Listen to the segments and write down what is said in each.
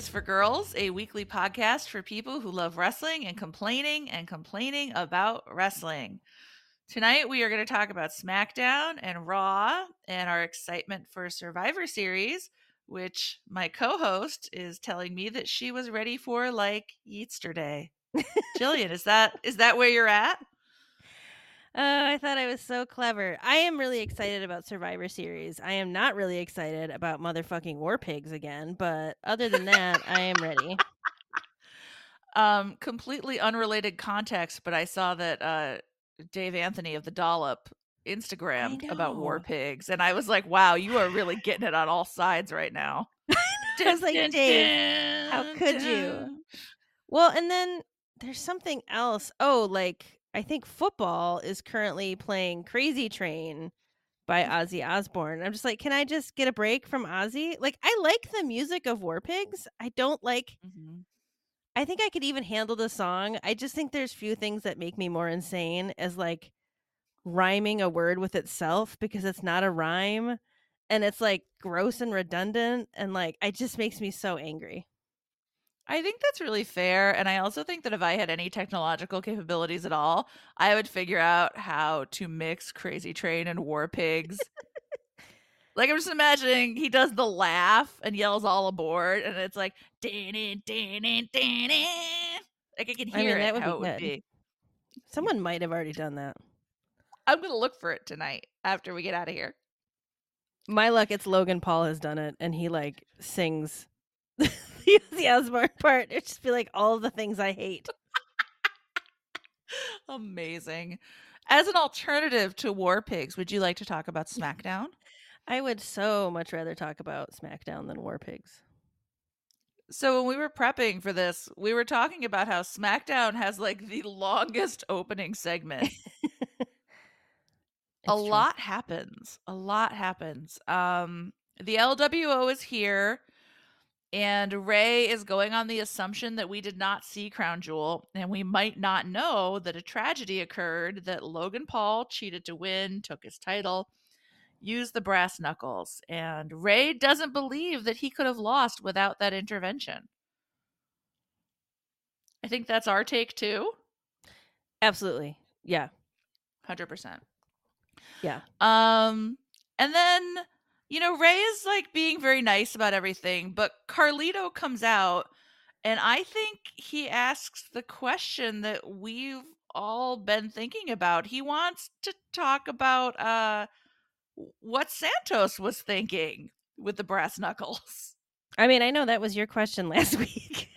Is for Girls, a weekly podcast for people who love wrestling and complaining and complaining about wrestling. Tonight, we are going to talk about SmackDown and Raw and our excitement for Survivor Series, which my co host is telling me that she was ready for like yesterday. Jillian, is that is that where you're at? Oh, I thought I was so clever. I am really excited about Survivor Series. I am not really excited about motherfucking War Pigs again, but other than that, I am ready. Um, completely unrelated context, but I saw that uh Dave Anthony of the Dollop Instagrammed about War. Pigs, and I was like, "Wow, you are really getting it on all sides right now." I was like, Dave, how could you? Well, and then there's something else. Oh, like I think football is currently playing Crazy Train by Ozzy Osbourne. I'm just like, can I just get a break from Ozzy? Like, I like the music of War Pigs. I don't like. Mhm. I think I could even handle the song. I just think there's few things that make me more insane as like rhyming a word with itself because it's not a rhyme and it's like gross and redundant and like it just makes me so angry. I think that's really fair. And I also think that if I had any technological capabilities at all, I would figure out how to mix Crazy Train and War Pigs. like I'm just imagining he does the laugh and yells all aboard, and it's like "Din, din, din, din, din, din." like I can hear I mean, it that would how be it would be. Someone might have already done that. I'm gonna look for it tonight after we get out of here. My luck, it's Logan Paul has done it, and he like sings the Osbourne part. It'd just be like all the things I hate. Amazing. As an alternative to War Pigs, would you like to talk about SmackDown? I would so much rather talk about SmackDown than War Pigs. So when we were prepping for this, we were talking about how SmackDown has like the longest opening segment. a true. lot happens. A lot happens. Um the LWO is here and Rey is going on the assumption that we did not see Crown Jewel and we might not know that a tragedy occurred that Logan Paul cheated to win, took his title, used the brass knuckles and Rey doesn't believe that he could have lost without that intervention. I think that's our take too. Absolutely. Yeah. 100%. Yeah. Um, and then you know Rey is like being very nice about everything, but Carlito comes out, and I think he asks the question that we've all been thinking about. He wants to talk about uh what Santos was thinking with the brass knuckles. I mean, I know that was your question last week.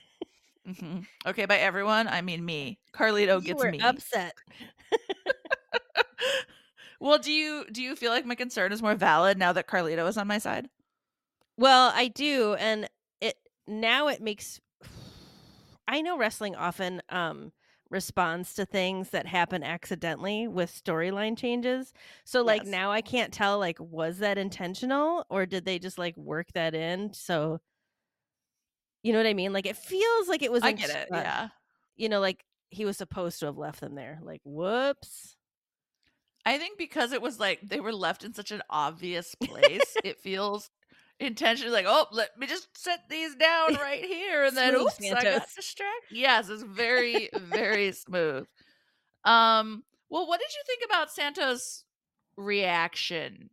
Mhm. Okay, by everyone, I mean me. Carlito you gets me. upset. well, do you do you feel like my concern is more valid now that Carlito is on my side? Well, I do, and it now it makes. I know wrestling often um responds to things that happen accidentally with storyline changes. So like Yes. now I can't tell like was that intentional or did they just like work that in? So you know what I mean? Like it feels like it was I get it. Yeah. You know like he was supposed to have left them there. Like whoops. I think because it was like they were left in such an obvious place, it feels intentionally like, oh, let me just set these down right here, and then Smooth, oops, I got distracted. Yes, it's very, very smooth. Um, well, what did you think about Santos' reaction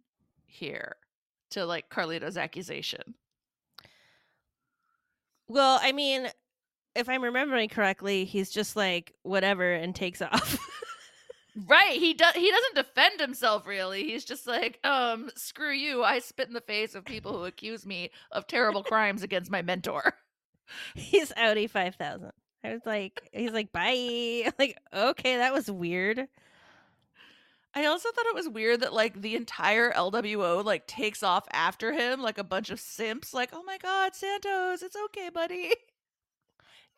here to like Carlito's accusation? Well, I mean, if I'm remembering correctly, he's just like whatever and takes off. Right, he does. He doesn't defend himself really. He's just like, um, screw you. I spit in the face of people who accuse me of terrible crimes against my mentor. he's Audi 5000. I was like, he's like, bye. I'm like, okay, that was weird. I also thought it was weird that like the entire LWO like takes off after him like a bunch of simps. Like, oh my god, Santos, it's okay, buddy.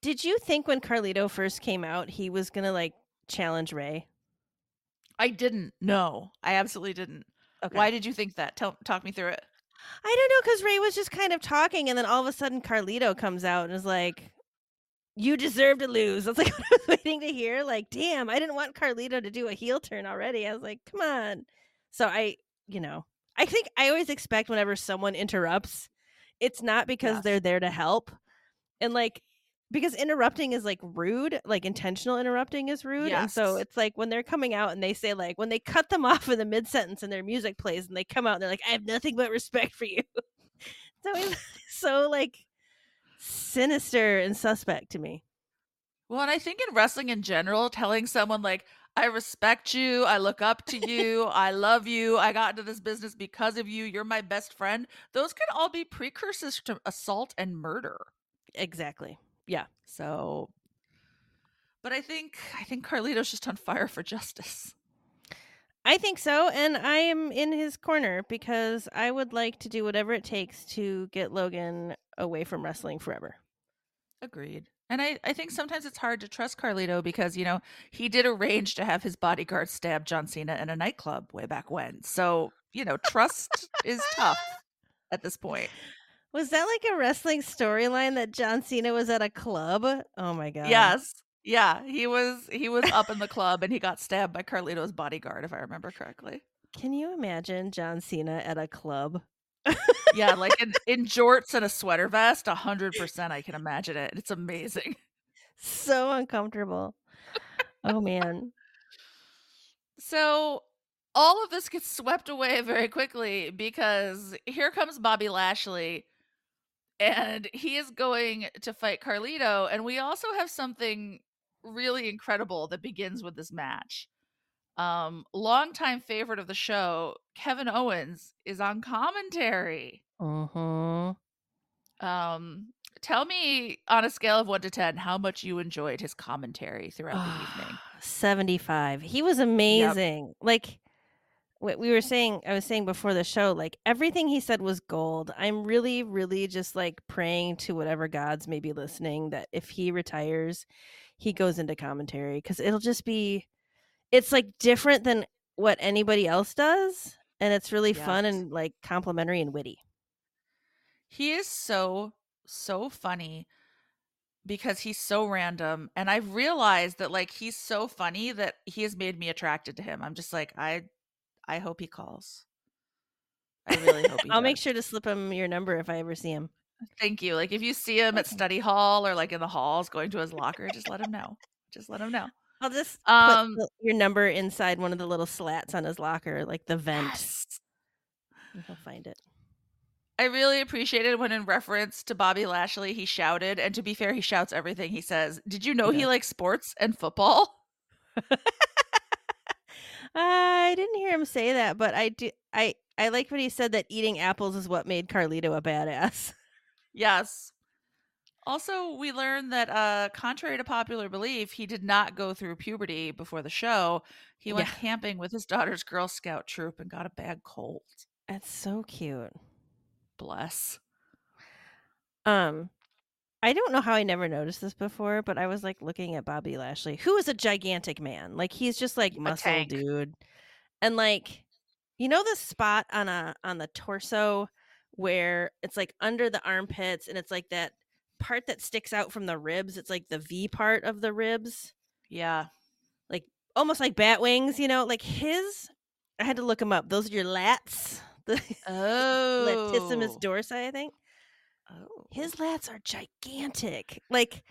Did you think when Carlito first came out, he was gonna like challenge Rey? I didn't. No, I absolutely didn't. Okay. Why did you think that? Tell talk me through it. I don't know, because Rey was just kind of talking, and then all of a sudden Carlito comes out and is like, "You deserve to lose." That's like what I was waiting to hear. Like, damn, I didn't want Carlito to do a heel turn already. I was like, come on. So I, you know, I think I always expect whenever someone interrupts, it's not because Yes. they're there to help. And like because interrupting is like rude, like intentional interrupting is rude. And so it's like when they're coming out and they say like when they cut them off in the mid sentence and their music plays and they come out and they're like, I have nothing but respect for you. so it's so like sinister and suspect to me. Well, and I think in wrestling in general, telling someone like, I respect you, I look up to you, I love you, I got into this business because of you, you're my best friend, those can all be precursors to assault and murder. Exactly. Yeah. So but I think I think Carlito's just on fire for justice. I think so, and I am in his corner because I would like to do whatever it takes to get Logan away from wrestling forever. Agreed. And I, I think sometimes it's hard to trust Carlito because, you know, he did arrange to have his bodyguard stab John Cena in a nightclub way back when. So, you know, trust is tough at this point. Was that like a wrestling storyline that John Cena was at a club? Oh my god. Yes. Yeah. He was he was up in the club and he got stabbed by Carlito's bodyguard, if I remember correctly. Can you imagine John Cena at a club? Yeah, like in, in jorts and a sweater vest, a hundred percent I can imagine it. It's amazing. So uncomfortable. oh man. So all of this gets swept away very quickly because here comes Bobby Lashley and he is going to fight Carlito. And we also have something really incredible that begins with this match. Um, longtime favorite of the show, Kevin Owens, is on commentary. Uh-huh. Um, tell me on a scale of one to ten how much you enjoyed his commentary throughout the evening. 75. He was amazing. Like what we were saying, I was saying before the show, like everything he said was gold. I'm really, really just like praying to whatever gods may be listening that if he retires, he goes into commentary because it'll just be, it's like different than what anybody else does. And it's really fun and like complimentary and witty. He is so so funny because he's so random and I've realized that like he's so funny that he has made me attracted to him. I'm just like I I hope he calls. I really hope he I'll make sure to slip him your number if I ever see him. Thank you. Like if you see him at study hall or like in the halls going to his locker, just let him know. Just let him know. I'll just Um put your number inside one of the little slats on his locker, like the vent. yes. He'll find it. I really appreciated when in reference to Bobby Lashley he shouted and to be fair he shouts everything he says. Did you know He he likes sports and football? I didn't hear him say that, but I do. I I like when he said that eating apples is what made Carlito a badass. Yes. Also, we learned that, uh, contrary to popular belief, he did not go through puberty before the show. He went Yeah. camping with his daughter's Girl Scout troop and got a bad cold. That's so cute. Bless. Um, I don't know how I never noticed this before, but I was like looking at Bobby Lashley, who is a gigantic man. Like he's just like muscle dude, and like you know the spot on a on the torso where it's like under the armpits, and it's like that part that sticks out from the ribs. It's like the V part of the ribs. Yeah. Like almost like bat wings, you know, like his. I had to look him up. Those are your lats, the Oh. latissimus dorsi, I think. Oh. His lats are gigantic. Like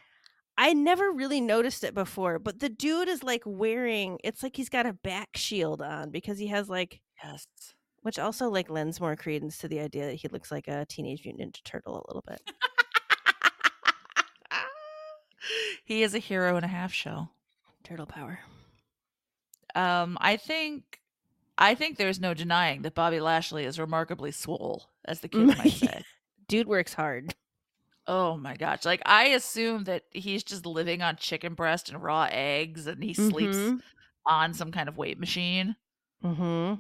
I never really noticed it before, but the dude is like wearing. It's like he's got a back shield on because he has like, Yes. which also like lends more credence to the idea that he looks like a teenage mutant ninja turtle a little bit. he is a hero and a half shell. Turtle power. Um, I think I think there's no denying that Bobby Lashley is remarkably swole, as the kids might say. Dude works hard. Oh my gosh. Like I assume that he's just living on chicken breast and raw eggs and he sleeps Mhm. on some kind of weight machine. Mm-hmm.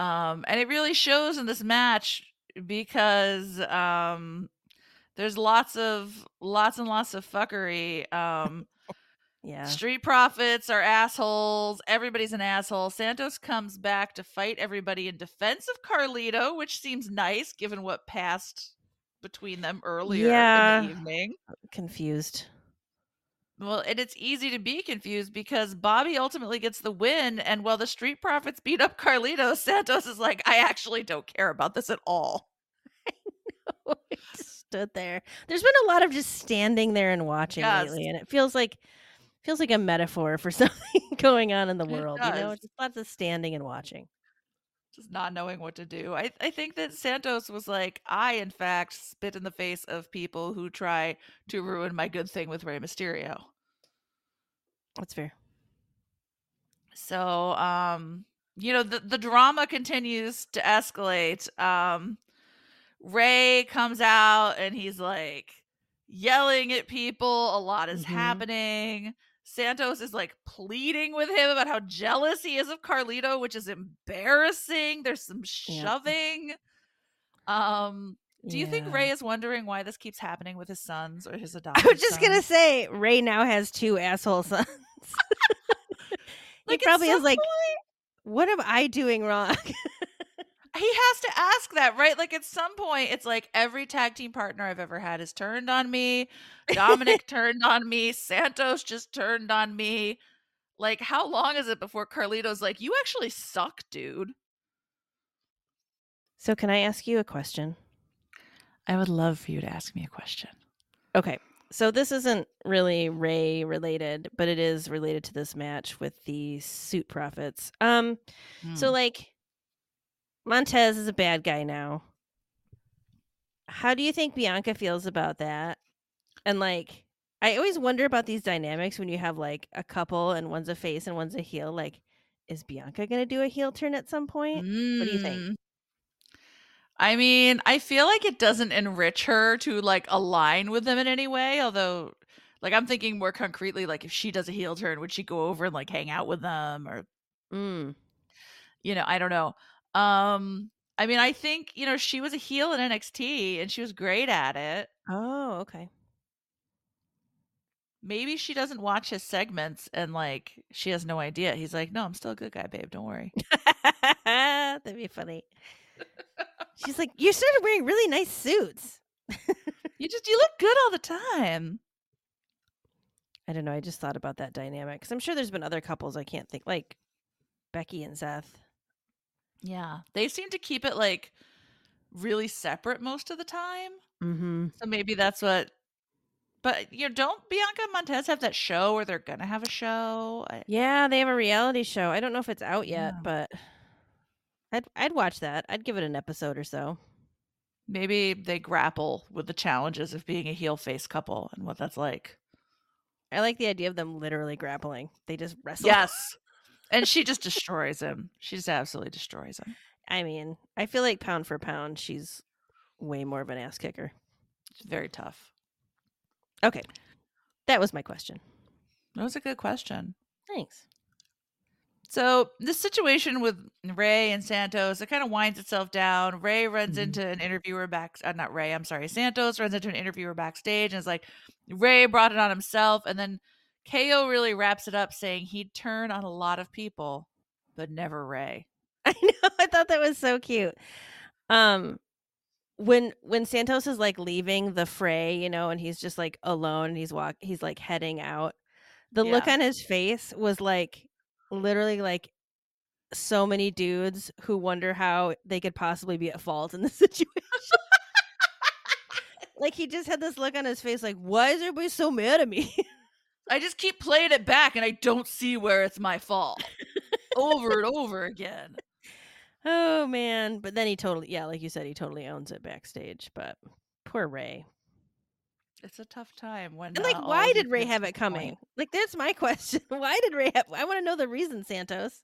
Um and it really shows in this match because um there's lots of lots and lots of fuckery. Um Yeah. Street profits are assholes. Everybody's an asshole. Santos comes back to fight everybody in defense of Carlito, which seems nice given what passed between them earlier Yeah. in the evening. Uh, confused. Well, and it's easy to be confused because Bobby ultimately gets the win, and while the Street Profits beat up Carlito, Santos is like, I actually don't care about this at all. stood there. There's been a lot of just standing there and watching Yes. lately, and it feels like feels like a metaphor for something going on in the world. You know, just lots of standing and watching. Just not knowing what to do. I I think that Santos was like, I in fact spit in the face of people who try to ruin my good thing with Rey Mysterio. That's fair. So, um, you know, the the drama continues to escalate. Um, Rey comes out and he's like yelling at people. A lot is Mhm. happening. Santos is like pleading with him about how jealous he is of Carlito, which is embarrassing. There's some Yeah. shoving. Um, do you think Rey is wondering why this keeps happening with his sons or his adoption? I was just gonna say Rey now has two asshole sons. Like, he probably is like, point- what am I doing wrong? he has to ask that, right? Like at some point, it's like every tag team partner I've ever had has turned on me. Dominic turned on me. Santos just turned on me. Like, how long is it before Carlito's like, you actually suck, dude? so can I ask you a question? I would love for you to ask me a question. Okay. So this isn't really Rey related, but it is related to this match with the Street Profits. Um so Hmm. like Montez is a bad guy now. How do you think Bianca feels about that? And like I always wonder about these dynamics when you have like a couple and one's a face and one's a heel. Like, is Bianca gonna do a heel turn at some point? What do you think? Mm. I mean, I feel like it doesn't enrich her to like align with them in any way. Although, like, I'm thinking more concretely, like, if she does a heel turn, would she go over and like hang out with them or Mm. you know, I don't know. Um, I mean, I think, you know, she was a heel in NXT and she was great at it. Oh, okay. Maybe she doesn't watch his segments and like she has no idea. He's like, "No, I'm still a good guy, babe. Don't worry." That'd be funny. She's like, you started wearing really nice suits. You just you look good all the time. I don't know. I just thought about that dynamic because I'm sure there's been other couples I can't think, like Becky and Seth. Yeah. They seem to keep it like really separate most of the time. Mm-hmm. So maybe that's what but you know, don't Bianca and Montez have that show or they're gonna have a show? I, Yeah, they have a reality show. I don't know if it's out yet, Yeah. but I'd I'd watch that. I'd give it an episode or so. maybe they grapple with the challenges of being a heel face couple and what that's like. I like the idea of them literally grappling. They just wrestle. Yes. And she just destroys him. She just absolutely destroys him. I mean, I feel like pound for pound, she's way more of an ass kicker. It's very tough. Okay, that was my question. That was a good question. Thanks. So this situation with Rey and Santos, it kind of winds itself down. Rey runs Mhm. into an interviewer back, uh, not Rey, I'm sorry, Santos runs into an interviewer backstage and is like, Rey brought it on himself. And then KO really wraps it up saying he'd turn on a lot of people, but never Rey. I know. I thought that was so cute. Um, when when Santos is like leaving the fray, you know, and he's just like alone, and he's walk, he's like heading out. The look on his face was like literally like so many dudes who wonder how they could possibly be at fault in this situation. like he just had this look on his face, like, why is everybody so mad at me? I just keep playing it back and I don't see where it's my fault over and over again. oh man! But then he totally, yeah, like you said, he totally owns it backstage. But poor Rey. It's a tough time when. And like, uh, why did Rey have it the point. coming? Like, that's my question. Why did Rey have? I want to know the reason, Santos.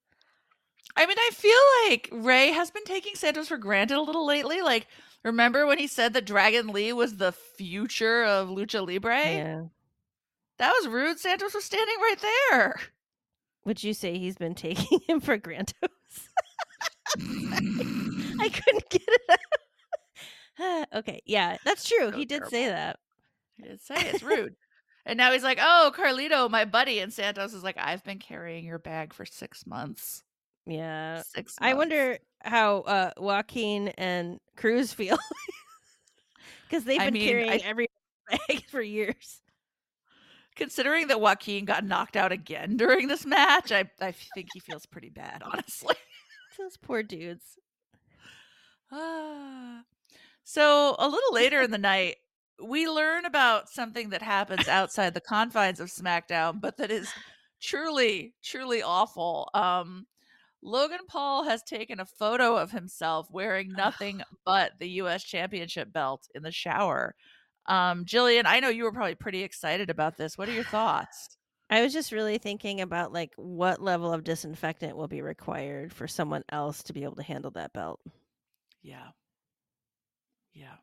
I mean, I feel like Rey has been taking Santos for granted a little lately. Like, remember when he said that Dragon Lee was the future of Lucha Libre? Yeah. That was rude. Santos was standing right there. Would you say he's been taking him for grantos? I couldn't get it out. okay, yeah, that's true. So he did say that. I did say it's rude. and now he's like, "Oh, Carlito, my buddy," and Santos is like, "I've been carrying your bag for six months. Yeah. Six. I wonder how uh, Joaquin and Cruz feel because they've I been mean, carrying I- every bag for years. Considering that Joaquin got knocked out again during this match, I I think he feels pretty bad, honestly. Those poor dudes. So a little later in the night, we learn about something that happens outside the confines of SmackDown, but that is truly, truly awful. Um, Logan Paul has taken a photo of himself wearing nothing but the U.S. Championship belt in the shower. Um, Jillian, I know you were probably pretty excited about this. What are your thoughts? I was just really thinking about like what level of disinfectant will be required for someone else to be able to handle that belt. Yeah. Yeah.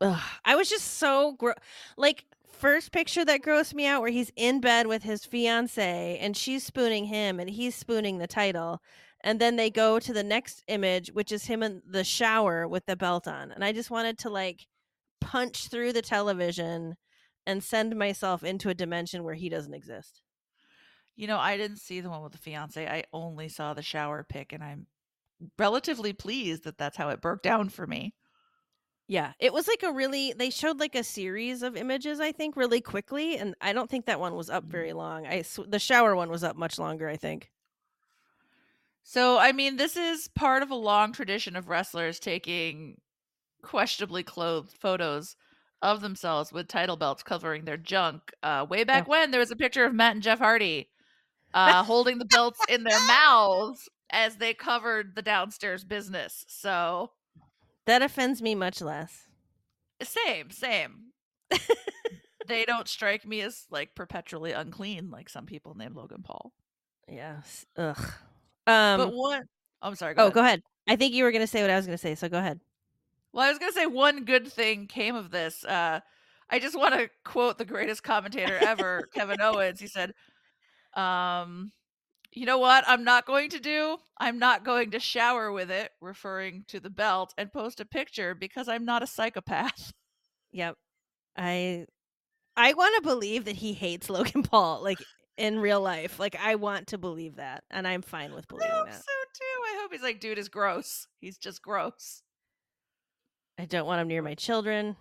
Ugh, I was just so gro- like first picture that grossed me out where he's in bed with his fiance and she's spooning him and he's spooning the title and then they go to the next image which is him in the shower with the belt on and I just wanted to like punch through the television and send myself into a dimension where he doesn't exist. You know, I didn't see the one with the fiance. I only saw the shower pic and I'm relatively pleased that that's how it broke down for me. Yeah, it was like a really they showed like a series of images I think really quickly and I don't think that one was up mm-hmm. very long. I sw- the shower one was up much longer I think. So, I mean, this is part of a long tradition of wrestlers taking questionably clothed photos of themselves with title belts covering their junk. Uh, way back Oh. when there was a picture of Matt and Jeff Hardy uh, holding the belts in their mouths as they covered the downstairs business. So, That offends me much less. same, same. they don't strike me as like perpetually unclean like some people named Logan Paul. Yes. Ugh. Um but one, I'm sorry. Go Oh, ahead. go ahead. I think you were going to say what I was going to say, so go ahead. Well, I was gonna say one good thing came of this. Uh, I just want to quote the greatest commentator ever, Kevin Owens. He said, um, "You know what? I'm not going to do. I'm not going to shower with it, referring to the belt, and post a picture because I'm not a psychopath." Yep. I I want to believe that he hates Logan Paul like in real life. Like I want to believe that and I'm fine with I believing hope that. so too. I hope he's like, dude is gross. He's just gross. I don't want him near my children.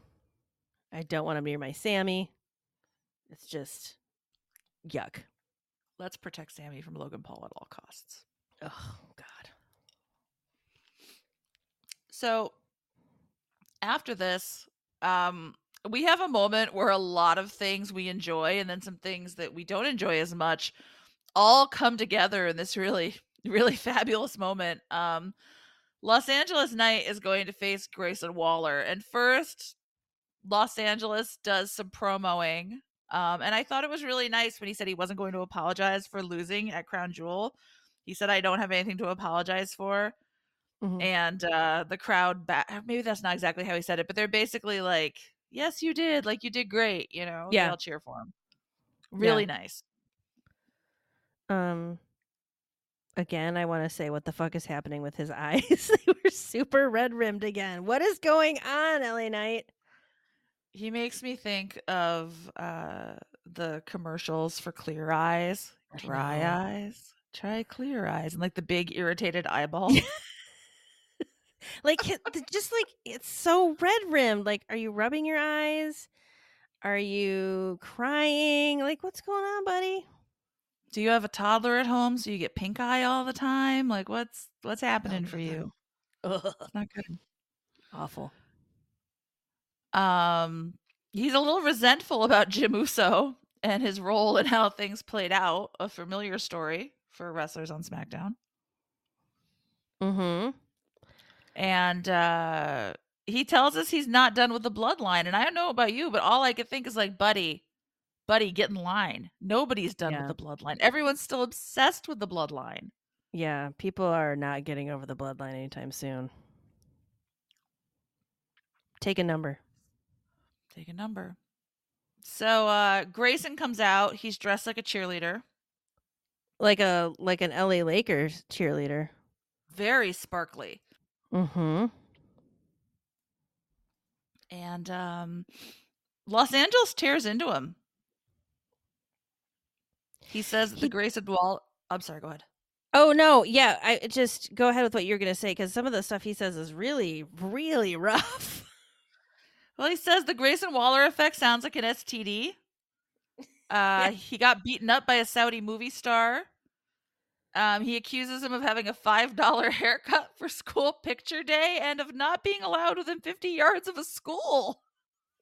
I don't want him near my Sami. It's just yuck. Let's protect Sami from Logan Paul at all costs. Oh god. So after this, um, we have a moment where a lot of things we enjoy and then some things that we don't enjoy as much all come together in this really, really fabulous moment. Um, Los Angeles Knight is going to face Grayson Waller. And first, Los Angeles does some promoing. Um, and I thought it was really nice when he said he wasn't going to apologize for losing at Crown Jewel. He said, I don't have anything to apologize for Mhm. and uh the crowd back maybe that's not exactly how he said it but they're basically like yes you did like you did great you know Yeah. they'll cheer for him really Yeah. nice Um again, I want to say what the fuck is happening with his eyes? they were super red rimmed again. What is going on, LA Knight? he makes me think of uh the commercials for clear eyes dry eyes try clear eyes and like the big irritated eyeball Like just like it's so red rimmed. Like, are you rubbing your eyes? Are you crying? Like, what's going on, buddy? Do you have a toddler at home so you get pink eye all the time like what's what's happening for you Ugh, it's not good awful. Um, he's a little resentful about Jim Uso and his role and how things played out. A familiar story for wrestlers on SmackDown. Mm-hmm. And uh he tells us he's not done with the bloodline. And I don't know about you, but all I could think is like, buddy, buddy, get in line. Nobody's done Yeah. with the bloodline. Everyone's still obsessed with the bloodline. Yeah, people are not getting over the bloodline anytime soon. Take a number. Take a number. So uh Grayson comes out. He's dressed like a cheerleader. Like a like an LA Lakers cheerleader. Very sparkly. Mm-hmm. and um Los Angeles tears into him. He says that the He- Grayson Wall. I'm sorry. Go ahead. Oh no, yeah. I just go ahead with what you're gonna say because some of the stuff he says is really, really rough. Well, he says the Grayson Waller effect sounds like an STD. Uh, He got beaten up by a Saudi movie star. Um, he accuses him of having a five dollar haircut for school picture day and of not being allowed within fifty yards of a school.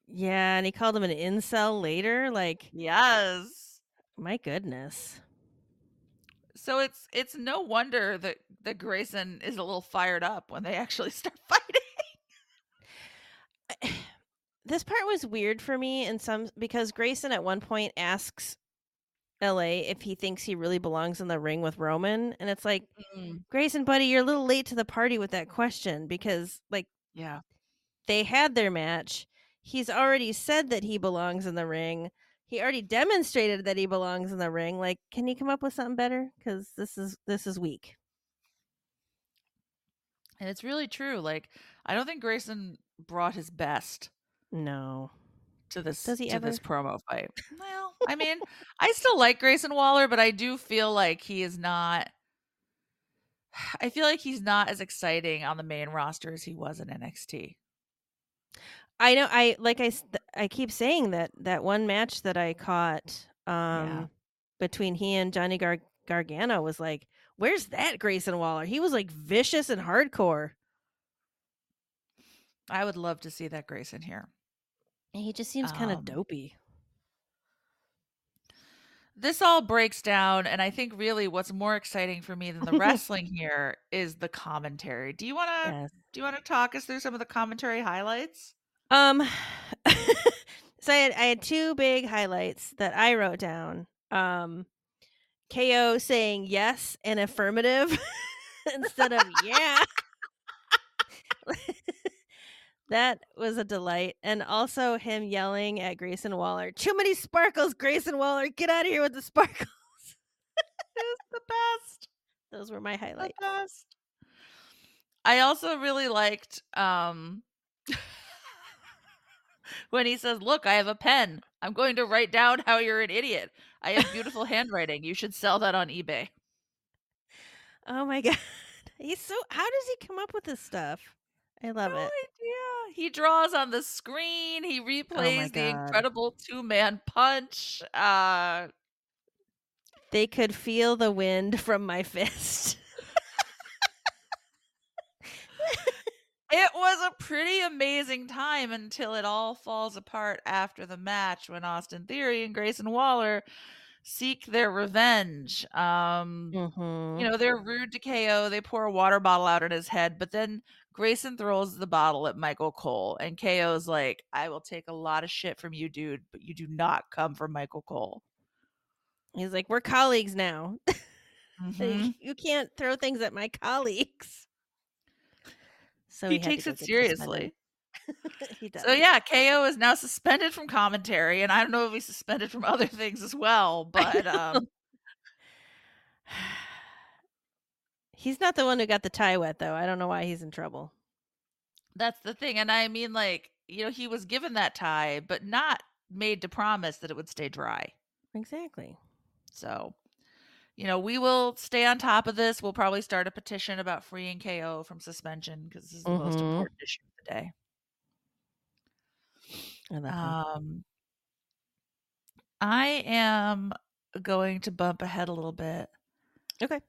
Yeah, and he called him an incel later. Like, yes. My goodness. So it's it's no wonder that that Grayson is a little fired up when they actually start fighting. this part was weird for me in some because Grayson at one point asks LA if he thinks he really belongs in the ring with Roman and it's like Mm. Grayson buddy you're a little late to the party with that question because like Yeah. they had their match he's already said that he belongs in the ring he already demonstrated that he belongs in the ring like can you come up with something better cuz this is this is weak And it's really true. Like I don't think Grayson brought his best no to this Does he to ever? this promo fight. Well, I mean, I still like Grayson Waller, but I do feel like he is not I feel like he's not as exciting on the main roster as he was in NXT. I know I like I I keep saying that that one match that I caught um Yeah. between he and Johnny Gar- Gargano was like where's that Grayson Waller? He was like vicious and hardcore. I would love to see that Grayson here. He just seems kind of Um, dopey. This all breaks down, and I think really what's more exciting for me than the wrestling here is the commentary. Do you want to Yes. do you want to talk us through some of the commentary highlights? Um so I had I had two big highlights that I wrote down. Um KO saying yes and affirmative instead of yeah. that was a delight. And also him yelling at Grayson Waller, too many sparkles, Grayson Waller, get out of here with the sparkles. It's the best. Those were my highlights. I also really liked um when he says, "Look, I have a pen. I'm going to write down how you're an idiot. I have beautiful handwriting. You should sell that on eBay." Oh my god. He's so how does he come up with this stuff? I love no it. idea. He draws on the screen. He replays the incredible two-man punch. Uh They could feel the wind from my fist. It was a pretty amazing time until it all falls apart after the match when Austin Theory and Grayson Waller seek their revenge. Um, mm-hmm. you know, they're rude to KO. They pour a water bottle out on his head, but then Grayson throws the bottle at Michael Cole, and KO's like, I will take a lot of shit from you, dude, but you do not come from Michael Cole. He's like, we're colleagues now. Like, Mhm. you can't throw things at my colleagues. So He to takes it seriously. he does. So yeah, KO is now suspended from commentary, and I don't know if he's suspended from other things as well. But um, he's not the one who got the tie wet, though. I don't know why he's in trouble. that's the thing. And I mean, like you know, he was given that tie, but not made to promise that it would stay dry. Exactly. So, you know, we will stay on top of this. We'll probably start a petition about freeing KO from suspension because this is the most Mhm. important issue of the day. I. Um, I am going to bump ahead a little bit. Okay.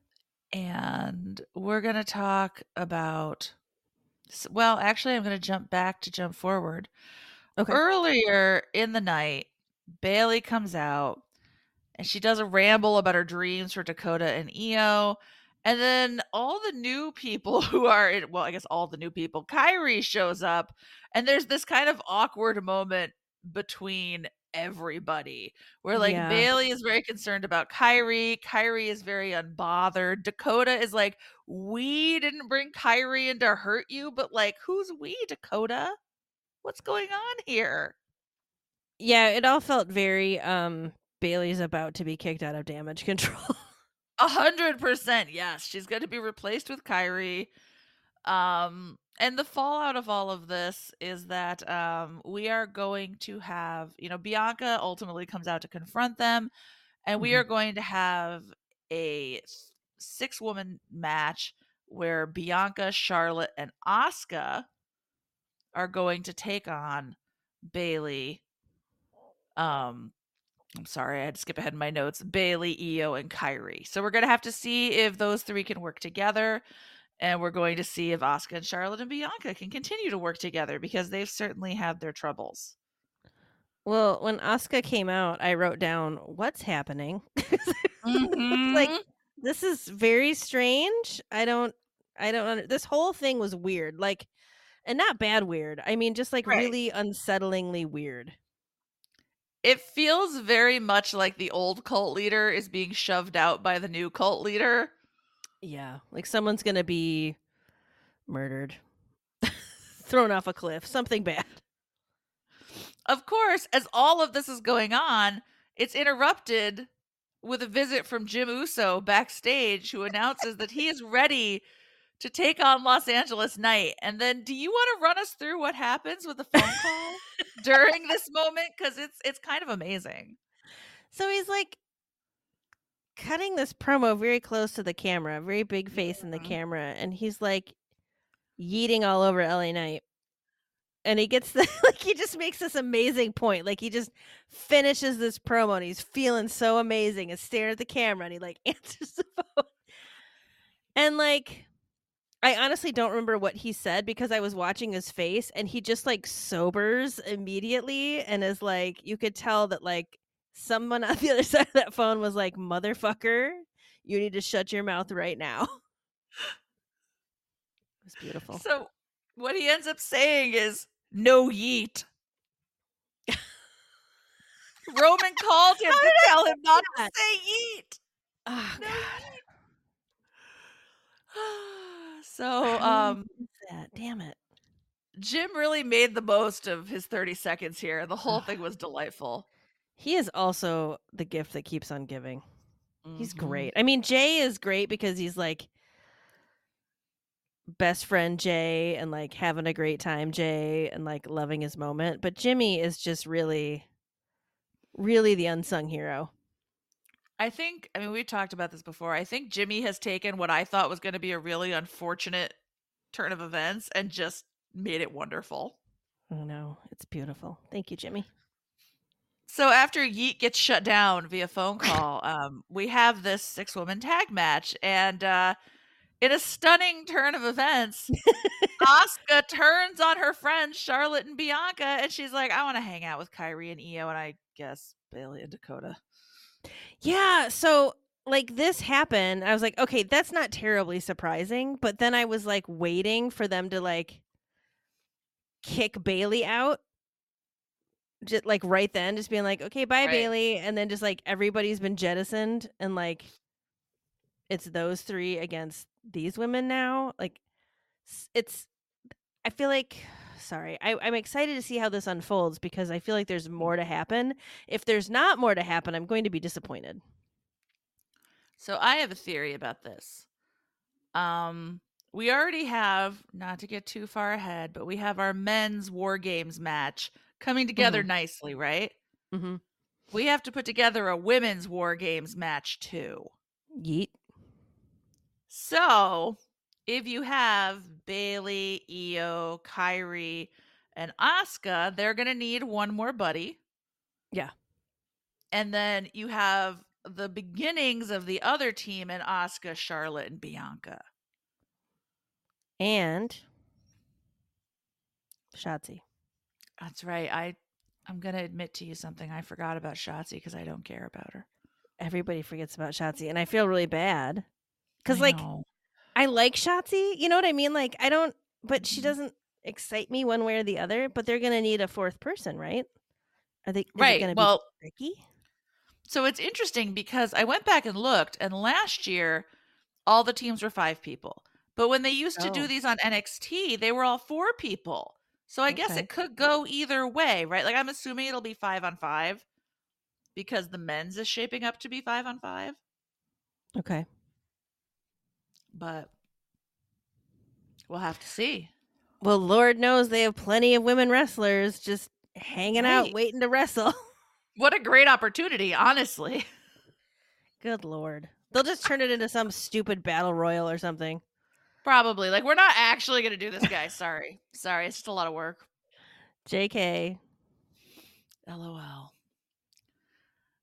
And we're going to talk about. Well, actually, I'm going to jump back to jump forward. Okay. Earlier in the night, Bayley comes out and she does a ramble about her dreams for Dakota and Io. And then all the new people who are in, well, I guess all the new people, Kairi shows up, and there's this kind of awkward moment between everybody where like Yeah. Bayley is very concerned about Kairi, Kairi is very unbothered. Dakota is like, "We didn't bring Kairi in to hurt you, but like who's we, Dakota? What's going on here?" Yeah, it all felt very um Bayley's about to be kicked out of damage control. A hundred percent, yes. She's going to be replaced with Kairi. Um, and the fallout of all of this is that um, we are going to have, you know, Bianca ultimately comes out to confront them, and we Mhm. are going to have a six woman match where Bianca, Charlotte, and Asuka are going to take on Bayley. Um, I'm sorry, I had to skip ahead in my notes. Bayley, Io, and Kairi. So we're gonna have to see if those three can work together, and we're going to see if Asuka and Charlotte and Bianca can continue to work together because they've certainly had their troubles. Well, when Asuka came out, I wrote down what's happening. Mhm. like this is very strange. I don't I don't under- this whole thing was weird. Like and not bad weird. I mean just like Right. really unsettlingly weird. It feels very much like the old cult leader is being shoved out by the new cult leader. Yeah. Like someone's going to be murdered. Thrown off a cliff. Something bad. Of course, as all of this is going on, it's interrupted with a visit from Jim Uso backstage who announces that he is ready to take on Los Angeles Knight. And then do you want to run us through what happens with the phone call during this moment cuz it's it's kind of amazing. So he's like cutting this promo very close to the camera, very big face in the Mhm. camera, and he's like yeeting all over LA Knight. And he gets the like he just makes this amazing point. Like he just finishes this promo and he's feeling so amazing and staring at the camera and he like answers the phone. And like I honestly don't remember what he said because I was watching his face and he just like sobers immediately and is like you could tell that like someone on the other side of that phone was like motherfucker you need to shut your mouth right now. it was beautiful. So what he ends up saying is no yeet. Roman called him to tell him not to say yeet. Oh No god. yeet. so um that? Damn it. Jim really made the most of his 30 seconds here. The whole thing was delightful. He is also the gift that keeps on giving. He's Mhm. great. I mean, Jay is great because he's like best friend Jay and like having a great time Jay and like loving his moment. But Jimmy is just really, really the unsung hero. I think, I mean, we talked about this before. I think Jimmy has taken what I thought was going to be a really unfortunate turn of events and just made it wonderful. Oh no, it's beautiful. Thank you, Jimmy. So after Yeet gets shut down via phone call, um, we have this six woman tag match. And uh, in a stunning turn of events, Asuka turns on her friends Charlotte and Bianca, and she's like, I want to hang out with Kairi and Io, and I guess Bayley and Dakota. Yeah, so like this happened. I was like, okay, that's not terribly surprising. But then I was like waiting for them to like kick Bayley out. Just like right then, just being like, okay, bye, Right. Bayley. And then just like everybody's been jettisoned and like it's those three against these women now. Like it's I feel like sorry, I, I'm excited to see how this unfolds because I feel like there's more to happen. If there's not more to happen, I'm going to be disappointed. So I have a theory about this. Um, we already have, not to get too far ahead, but we have our men's war games match coming together nicely, right? Mm-hmm. We have to put together a women's war games match too. Yeet. So if you have Bayley, Io, Kairi, and Asuka, they're gonna need one more buddy. Yeah. And then you have the beginnings of the other team in Asuka, Charlotte, and Bianca. And Shotzi. That's right. I I'm gonna admit to you something. I forgot about Shotzi because I don't care about her. Everybody forgets about Shotzi, and I feel really bad because, like, know. I like Shotzi. You know what I mean? Like, I don't, but she Mhm. doesn't excite me one way or the other. But they're gonna need a fourth person, right? Are they right. Gonna Well, be Ricky. so it's interesting because I went back and looked, and last year all the teams were five people. But when they used to Oh. do these on NXT, they were all four people. So I guess it could go either way, right? Like I'm assuming it'll be five on five because the men's is shaping up to be five on five. Okay. But we'll have to see. Well, Lord knows they have plenty of women wrestlers just hanging out, waiting to wrestle. What a great opportunity, honestly. Good Lord. They'll just turn it into some stupid battle royal or something. Probably. Like we're not actually gonna do this, guys. Sorry. Sorry, it's just a lot of work. JK. LOL.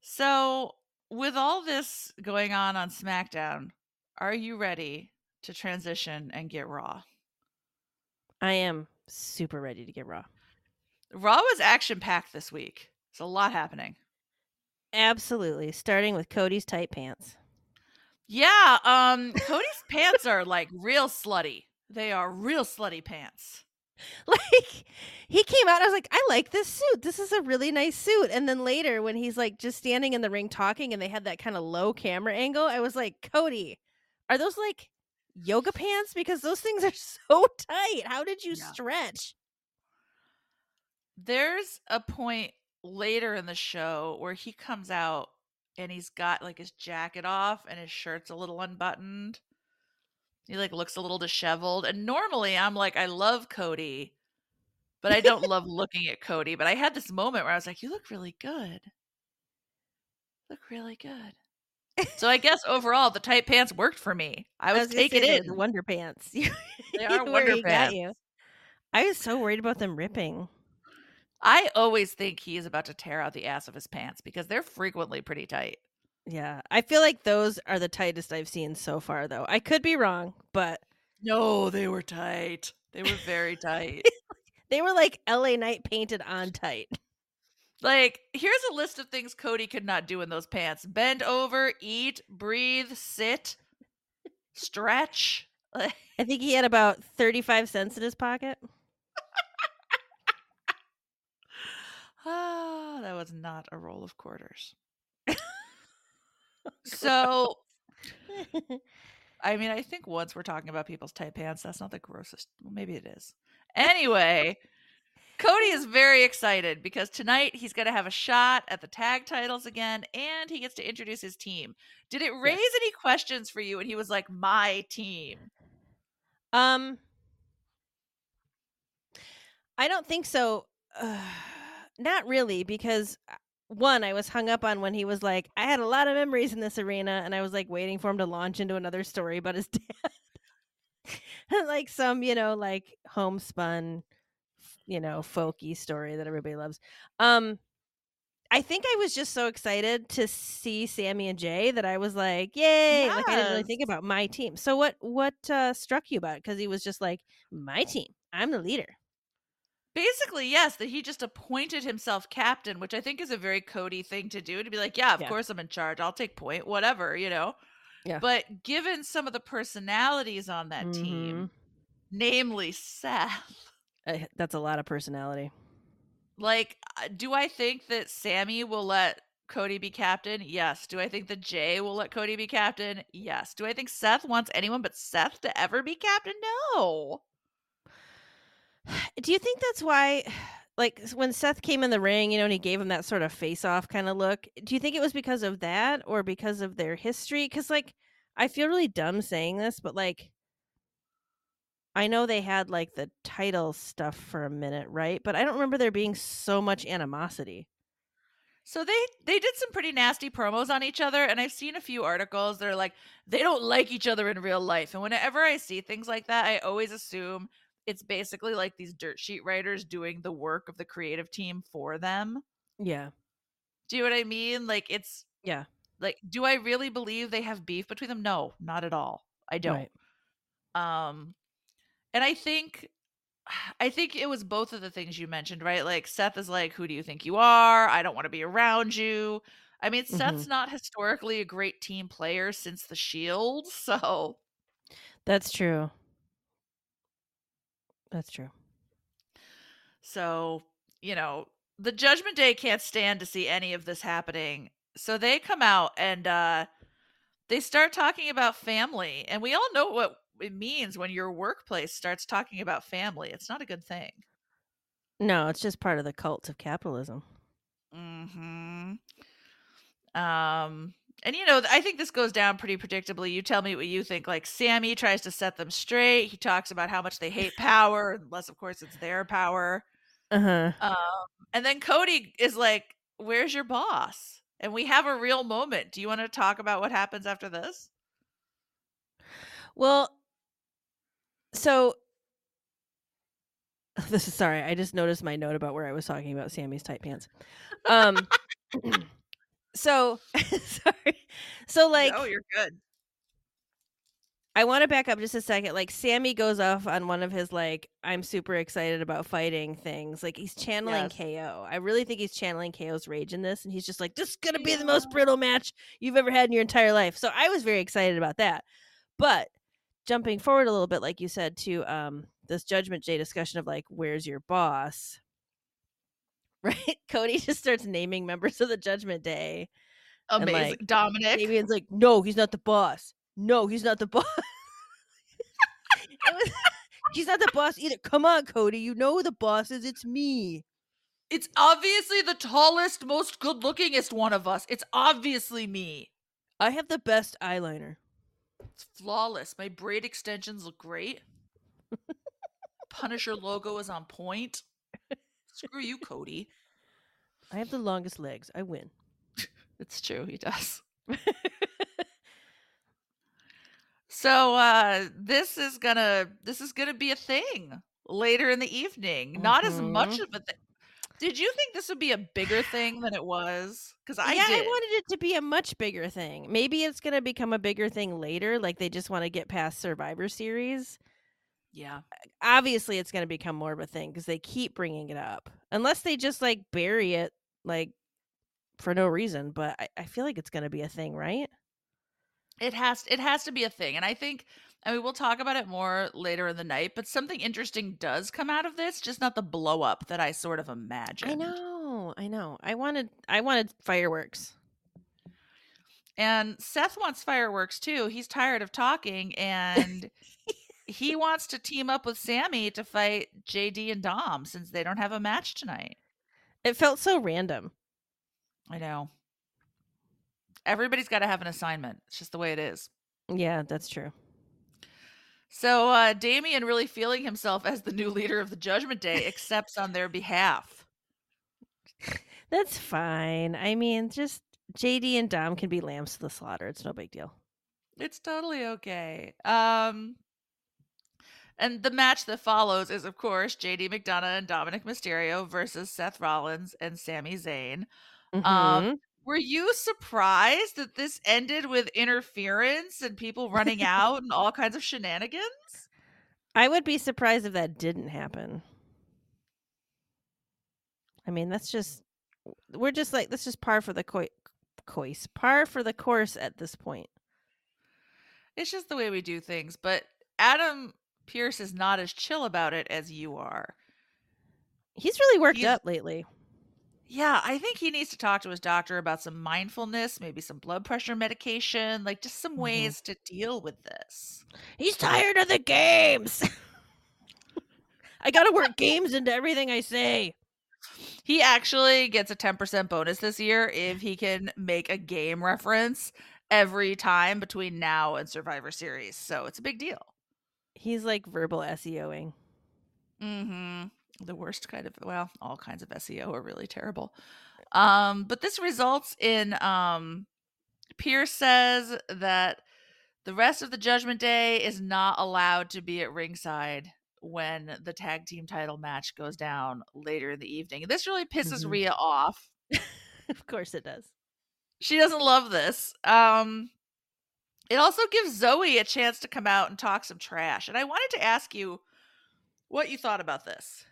So, with all this going on on SmackDown, are you ready to transition and get Raw? I am super ready to get raw. Raw was action packed this week. It's a lot happening. Absolutely. Starting with Cody's tight pants. Yeah, um Cody's pants are like real slutty. They are real slutty pants. Like he came out, I was like, I like this suit. This is a really nice suit. And then later when he's like just standing in the ring talking and they had that kind of low camera angle, I was like, Cody, are those like yoga pants? Because those things are so tight. How did you Yeah. stretch? There's a point later in the show where he comes out and he's got like his jacket off and his shirt's a little unbuttoned. He like looks a little disheveled. And normally I'm like, I love Cody, but I don't love looking at Cody. But I had this moment where I was like, you look really good. Look really good. So I guess overall the tight pants worked for me. I was, gonna taking say it the Wonder Pants. They are Wonder Pants. you. I was so worried about them ripping. I always think he is about to tear out the ass of his pants because they're frequently pretty tight. Yeah. I feel like those are the tightest I've seen so far though. I could be wrong, but No, they were tight. They were very tight. they were like LA Knight painted on tight. Like, here's a list of things Cody could not do in those pants bend over, eat, breathe, sit, stretch. I think he had about 35 cents in his pocket. Ah, that was not a roll of quarters. so, I mean, I think once we're talking about people's tight pants, that's not the grossest. Well, maybe it is. Anyway, Cody is very excited because tonight he's going to have a shot at the tag titles again and he gets to introduce his team. Did it raise any questions for you? And he was like, my team. Um, I don't think so. Uh, not really, because uh, one, I was hung up on when he was like, I had a lot of memories in this arena, and I was like waiting for him to launch into another story about his dad. like some, you know, like homespun, you know, folky story that everybody loves. Um, I think I was just so excited to see Sami and Jey that I was like, "Yay!" Like I didn't really think about my team. So what what uh, struck you about it? Because he was just like, "My team. I'm the leader." Basically, yes, that he just appointed himself captain, which I think is a very Cody thing to do to be like, yeah, of Yeah. course I'm in charge. I'll take point, whatever, you know. Yeah. But given some of the personalities on that Mm-hmm. team, namely Seth, Uh, that's a lot of personality. like, uh, do I think that Sami will let Cody be captain? Yes. Do I think that Jey will let Cody be captain? Yes. Do I think Seth wants anyone but Seth to ever be captain? No. Do you think that's why, like, when Seth came in the ring, you know, and he gave him that sort of face-off kind of look? Do you think it was because of that or because of their history? Because, like, I feel really dumb saying this, but like, I know they had like the title stuff for a minute, right? But I don't remember there being so much animosity. So they they did some pretty nasty promos on each other, and I've seen a few articles that are like they don't like each other in real life. And whenever I see things like that, I always assume it's basically like these dirt sheet writers doing the work of the creative team for them. Yeah. Do you know what I mean? Like it's Yeah. like, do I really believe they have beef between them? No, not at all. I don't. Right. Um, and I think, I think it was both of the things you mentioned, right? Like Seth is like, "Who do you think you are? I don't want to be around you." I mean, Seth's not historically a great team player since the Shield, so That's true. That's true. so you know the Judgment Day can't stand to see any of this happening. So they come out and uh they start talking about family, and we all know what it means when your workplace starts talking about family. It's not a good thing. No, it's just part of the cult of capitalism. hmm Um, and you know, I think this goes down pretty predictably. You tell me what you think. Like Sami tries to set them straight. He talks about how much they hate power, unless of course it's their power. Uh huh. Um, and then Cody is like, "Where's your boss?" And we have a real moment. Do you want to talk about what happens after this? Well, so this is sorry. I just noticed my note about where I was talking about Sami's tight pants. Um, so sorry. So like, oh, you're good. I want to back up just a second. Like Sami goes off on one of his like I'm super excited about fighting things. Like he's channeling Yes. KO. I really think he's channeling KO's rage in this and he's just like this is going to be the most brutal match you've ever had in your entire life. So I was very excited about that. But jumping forward a little bit like you said to um this judgment day discussion of like where's your boss? Right? Cody just starts naming members of the judgment day. And, Amazing. like, Dominik. Damian's like, no, he's not the boss. No, he's not the boss. Was- he's not the boss either. Come on, Cody. You know who the boss is. It's me. It's obviously the tallest, most good lookingest one of us. It's obviously me. I have the best eyeliner. It's flawless. My braid extensions look great. Punisher logo is on point. Screw you, Cody. I have the longest legs. I win. It's true, he does. So uh this is gonna this is gonna be a thing later in the evening. Not as much Mhm. of a thing. Did you think this would be a bigger thing than it was? Because I yeah, did. I wanted it to be a much bigger thing. Maybe it's going to become a bigger thing later. Like they just want to get past Survivor Series. yeah. Obviously, it's going to become more of a thing because they keep bringing it up. Unless they just like bury it, like for no reason. But I, I feel like it's going to be a thing, right? It has it has to be a thing. And I think I mean we'll talk about it more later in the night, but something interesting does come out of this, just not the blow up that I sort of imagined. I know, I know. I wanted, I wanted fireworks. And Seth wants fireworks too. He's tired of talking and he wants to team up with Sami to fight JD and Dom since they don't have a match tonight. It felt so random. I know. Everybody's got to have an assignment. It's just the way it is. Yeah, that's true. So uh Damian really feeling himself as the new leader of the Judgment Day accepts on their behalf. That's fine. I mean, just JD and Dom can be lambs to the slaughter. It's no big deal. It's totally okay. Um and the match that follows is of course JD McDonagh and Dominik Mysterio versus Seth Rollins and Sami Zayn. Um, Mhm. Were you surprised that this ended with interference and people running out and all kinds of shenanigans? I would be surprised if that didn't happen. I mean, that's just we're just like that's just par for the coi- course, par for the course at this point. It's just the way we do things, but Adam Pearce is not as chill about it as you are. He's really worked He's- up lately. Yeah, I think he needs to talk to his doctor about some mindfulness, maybe some blood pressure medication, like just some Mhm. ways to deal with this. He's tired of the games. I got to work games into everything I say. He actually gets a 10% bonus this year if he can make a game reference every time between now and Survivor Series. So it's a big deal. He's like verbal SEOing. Mm-hmm. The worst kind of well, all kinds of SEO are really terrible. Um, but this results in um Pearce says that the rest of the Judgment Day is not allowed to be at ringside when the tag team title match goes down later in the evening. This really pisses Mhm. Rhea off. of course it does. She doesn't love this. Um it also gives Zoey a chance to come out and talk some trash. And I wanted to ask you what you thought about this.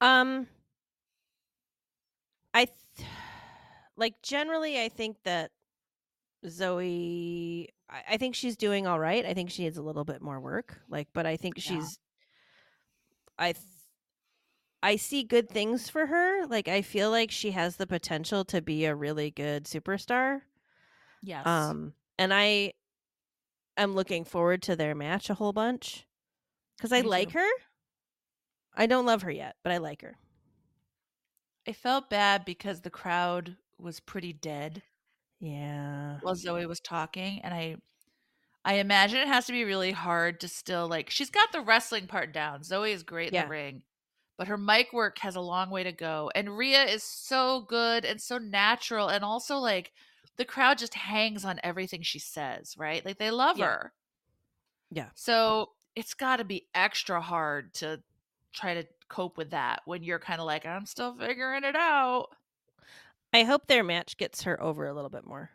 Um I th- like generally I think that Zoey I, I think she's doing all right. I think she needs a little bit more work. Like but I think Yeah. she's I th- I see good things for her. Like I feel like she has the potential to be a really good superstar. Yes. Um and I am looking forward to their match a whole bunch cuz I Me like too. her. I don't love her yet, but I like her. I felt bad because the crowd was pretty dead Yeah. while Zoey was talking, and I, I imagine it has to be really hard to still like. She's got the wrestling part down. Zoey is great in Yeah. the ring, but her mic work has a long way to go. And Rhea is so good and so natural, and also like the crowd just hangs on everything she says. Right? Like they love Yeah. her. Yeah. So it's got to be extra hard to try to cope with that when you're kind of like, I'm still figuring it out. I hope their match gets her over a little bit more.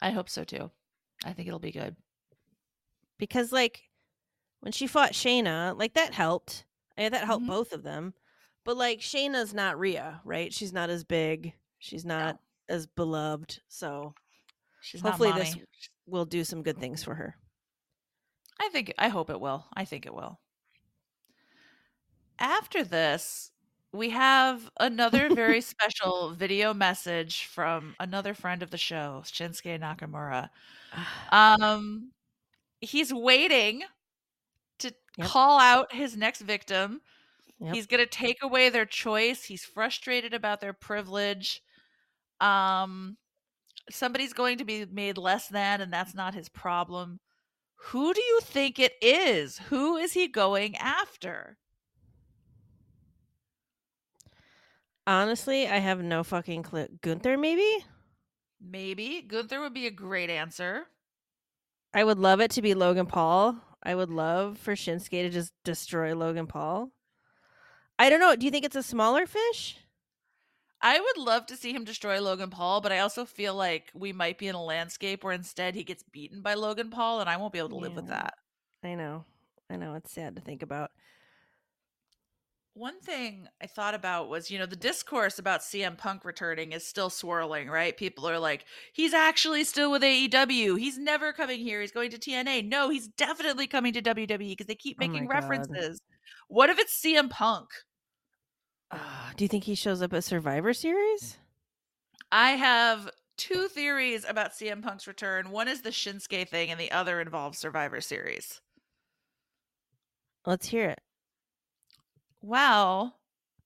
I hope so too. I think it'll be good. Because like when she fought Shayna, like that helped. yeah that helped Mhm. both of them. But like Shayna's not Rhea, right? She's not as big. She's not as beloved. So She's hopefully this will do some good things for her. I think I hope it will. I think it will. After this, we have another very special video message from another friend of the show, Shinsuke Nakamura. Um he's waiting to Yep. call out his next victim. Yep. He's going to take away their choice. He's frustrated about their privilege. Um somebody's going to be made less than and that's not his problem. Who do you think it is? Who is he going after? Honestly, I have no fucking clue. Gunther, maybe? Maybe Gunther would be a great answer. I would love it to be Logan Paul. I would love for Shinsuke to just destroy Logan Paul. I don't know. Do you think it's a smaller fish? I would love to see him destroy Logan Paul, but I also feel like we might be in a landscape where instead he gets beaten by Logan Paul, and I won't be able to live with that. I know. I know. It's sad to think about. One thing I thought about was, you know, the discourse about CM Punk returning is still swirling, right? People are like, he's actually still with AEW. He's never coming here. He's going to TNA. No, he's definitely coming to WWE because they keep Oh making God. references. What if it's CM Punk? Uh, do you think he shows up at Survivor Series? I have two theories about CM Punk's return. One is the Shinsuke thing, and the other involves Survivor Series. Let's hear it. Well,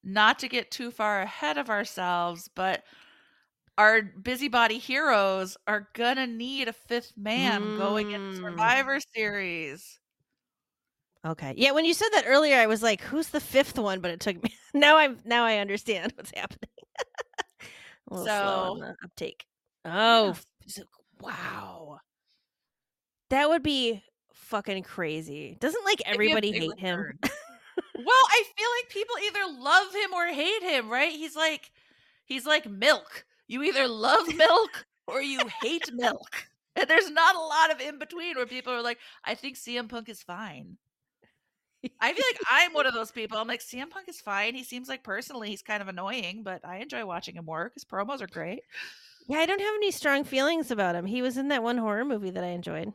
not to get too far ahead of ourselves, but our busybody heroes are gonna need a fifth man going into Mm. Survivor Series. Okay. Yeah, when you said that earlier, I was like, "Who's the fifth one?" But it took me. now I'm now I understand what's happening. a little slow on So- the uptake. Oh, Yeah. wow. That would be fucking crazy. Doesn't like It'd be a everybody hate him? return. I feel like people either love him or hate him, right? He's like he's like milk. You either love milk or you hate milk. And there's not a lot of in between where people are like, I think CM Punk is fine. I feel like I'm one of those people. I'm like, CM Punk is fine. He seems like personally he's kind of annoying, but I enjoy watching him work. His promos are great. Yeah, I don't have any strong feelings about him. He was in that one horror movie that I enjoyed.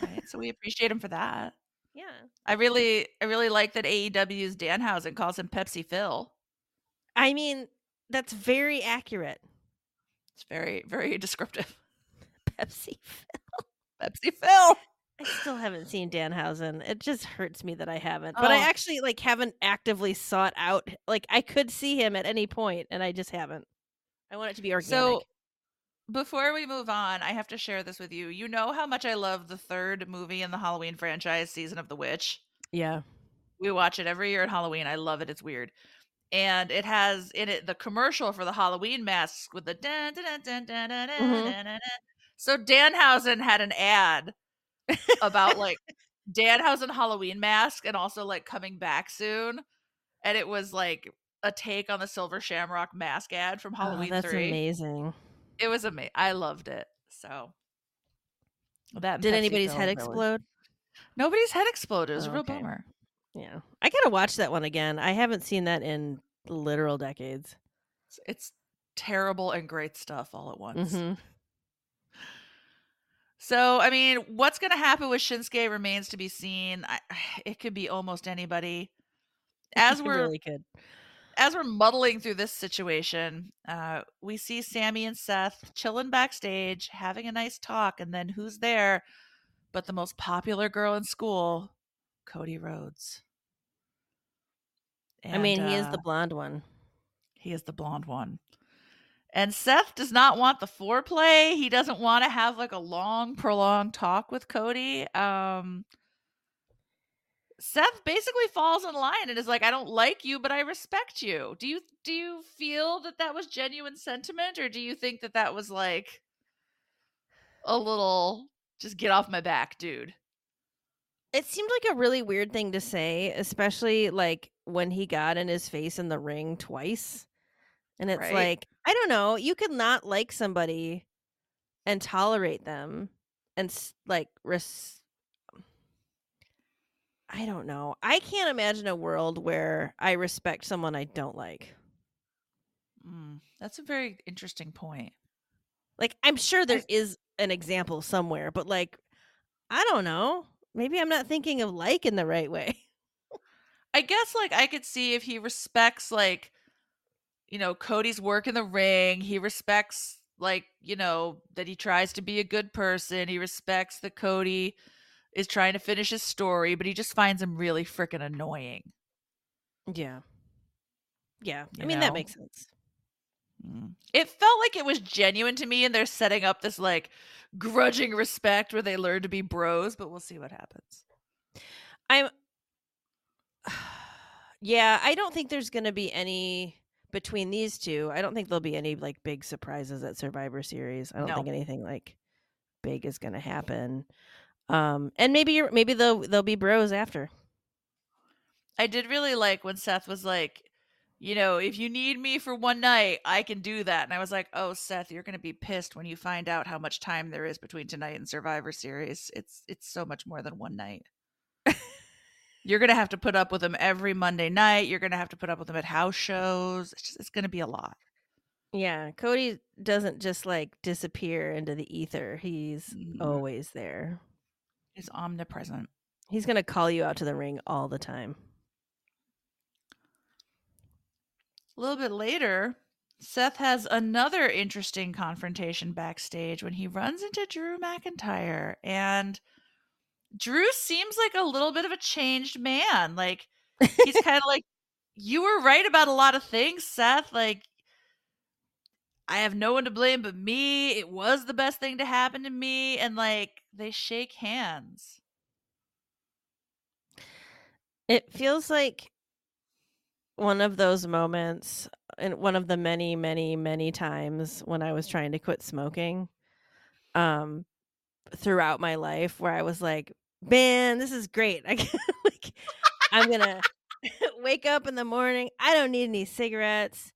Right? so we appreciate him for that. Yeah. I really, I really like that AEW's Danhausen calls him Pepsi Phil. I mean, that's very accurate. It's very, very descriptive. Pepsi. Phil. Pepsi Phil. I still haven't seen Danhausen. It just hurts me that I haven't. But I Oh. actually like haven't actively sought out like I could see him at any point and I just haven't. I want it to be organic. So before we move on, I have to share this with you. You know how much I love the third movie in the Halloween franchise, Season of the Witch. yeah. We watch it every year at Halloween. I love it. It's weird. And it has in it the commercial for the Halloween masks with the dun, dun, dun, dun, dun, dun, dun, mm-hmm. dun, dun, dun. So Danhausen had an ad about like Danhausen Halloween mask and also like coming back soon. And it was like a take on the Silver Shamrock mask ad from Oh, Halloween that's 3. amazing. It was amazing. I loved it. So that Did Pepsi anybody's head explode? Nobody's head exploded. It was a Oh, real okay. bummer. Yeah. I got to watch that one again. I haven't seen that in literal decades. It's, it's terrible and great stuff all at once. Mhm. So, I mean, what's going to happen with Shinsuke remains to be seen. I, it could be almost anybody. As we're really could. As we're muddling through this situation, uh, we see Sami and Seth chilling backstage, having a nice talk, and then who's there? But the most popular girl in school, Cody Rhodes. I mean, And, he is uh, the blonde one. He is the blonde one. And Seth does not want the foreplay. He doesn't want to have like a long, prolonged talk with Cody. Um, Seth basically falls in line and is like, "I don't like you, but I respect you." Do you do you feel that that was genuine sentiment, or do you think that that was like a little just get off my back, dude? It seemed like a really weird thing to say, especially like when he got in his face in the ring twice. And it's Right. like, I don't know, you could not like somebody and tolerate them and like res- I don't know. I can't imagine a world where I respect someone I don't like. Mm, that's a very interesting point. Like I'm sure there I, is an example somewhere, but like I don't know. Maybe I'm not thinking of like in the right way. I guess like I could see if he respects like you know Cody's work in the ring, he respects like, you know, that he tries to be a good person, he respects the Cody is trying to finish his story, but he just finds him really freaking annoying. Yeah. Yeah. You I mean, know? that makes sense. Mm. It felt like it was genuine to me, and they're setting up this like grudging respect where they learn to be bros, but we'll see what happens. I'm. yeah, I don't think there's going to be any between these two. I don't think there'll be any like big surprises at Survivor Series. I don't no. think anything like big is going to happen. Um, and maybe you're maybe they'll they'll be bros after. I did really like when Seth was like, you know, if you need me for one night, I can do that. And I was like, oh, Seth, you're going to be pissed when you find out how much time there is between tonight and Survivor Series. It's it's so much more than one night. you're going to have to put up with him every Monday night. You're going to have to put up with him at house shows. It's just it's going to be a lot. Yeah, Cody doesn't just like disappear into the ether. He's mm-hmm. always there is omnipresent. He's going to call you out to the ring all the time. A little bit later, Seth has another interesting confrontation backstage when he runs into Drew McIntyre. And Drew seems like a little bit of a changed man. Like, he's kind of like, you were right about a lot of things, Seth. Like, I have no one to blame but me. It was the best thing to happen to me. And like they shake hands. It feels like one of those moments and one of the many, many, many times when I was trying to quit smoking um throughout my life where I was like, man, this is great. I like I'm gonna wake up in the morning. I don't need any cigarettes.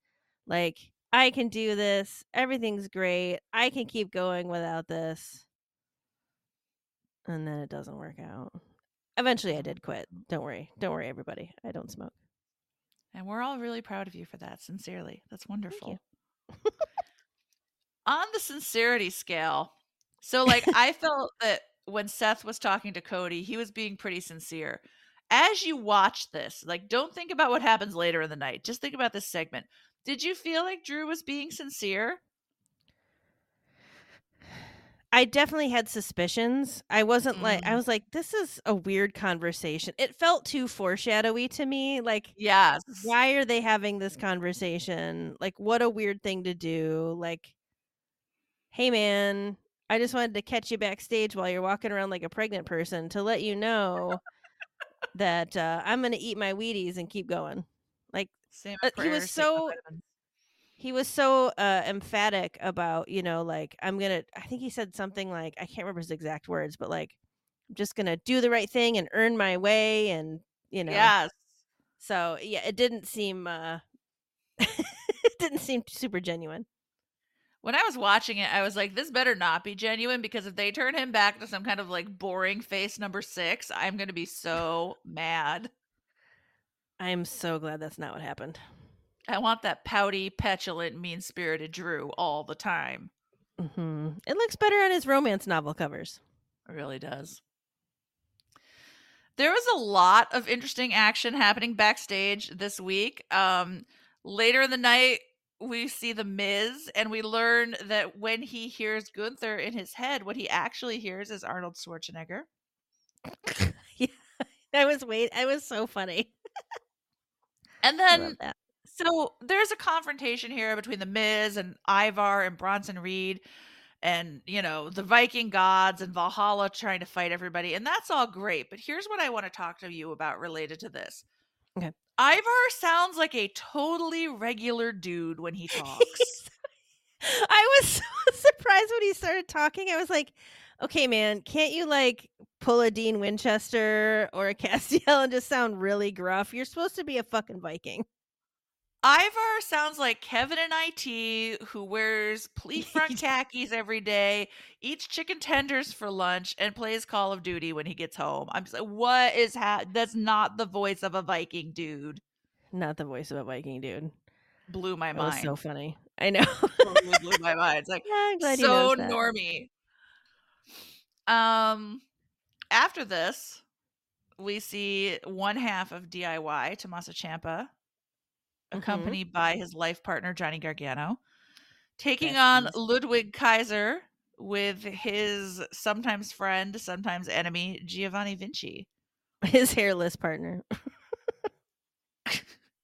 Like I can do this. Everything's great. I can keep going without this. And then it doesn't work out. Eventually I did quit. Don't worry. Don't worry everybody. I don't smoke. And we're all really proud of you for that, sincerely. That's wonderful. On the sincerity scale, so like I felt that when Seth was talking to Cody, he was being pretty sincere. As you watch this, like don't think about what happens later in the night. Just think about this segment. Did you feel like Drew was being sincere? I definitely had suspicions. I wasn't mm. like I mm. was like this is a weird conversation. It felt too foreshadowy to me. Like yes. Why are they having this conversation? Like what a weird thing to do. Like hey man, I just wanted to catch you backstage while you're walking around like a pregnant person to let you know that uh, I'm going to eat my Wheaties and keep going. Like same uh, he was so he was so uh, emphatic about you know like i'm gonna i think he said something like i can't remember his exact words but like i'm just gonna do the right thing and earn my way and you know? Yes. So yeah it didn't seem uh it didn't seem super genuine. When i was watching it i was like this better not be genuine because if they turn him back to some kind of like boring face number six i'm gonna be so mad I am so glad that's not what happened. I want that pouty, petulant, mean spirited Drew all the time. Mm-hmm. It looks better on his romance novel covers. It really does. There was a lot of interesting action happening backstage this week. Um, later in the night, we see the Miz, and we learn that when he hears Gunther in his head, what he actually hears is Arnold Schwarzenegger. yeah, I was wait. I was so funny. And then so there's a confrontation here between the Miz and Ivar and Bronson Reed and you know the Viking gods and Valhalla trying to fight everybody and that's all great but here's what I want to talk to you about related to this. Okay. Ivar sounds like a totally regular dude when he talks. I was so surprised when he started talking. I was like, okay, man, can't you like pull a Dean Winchester or a Castiel and just sound really gruff? You're supposed to be a fucking Viking. Ivar sounds like Kevin in IT who wears pleat front khakis every day, eats chicken tenders for lunch, and plays Call of Duty when he gets home. I'm just like, what is ha- that's not the voice of a Viking dude. Not the voice of a Viking dude. Blew my That mind. was so funny. I know. blew my mind. It's like Yeah, so that. normy. Um, after this, we see one half of DIY, Tommaso Ciampa, Mhm. accompanied by his life partner Johnny Gargano, taking on Ludwig Kaiser with his sometimes friend, sometimes enemy Giovanni Vinci. His hairless partner.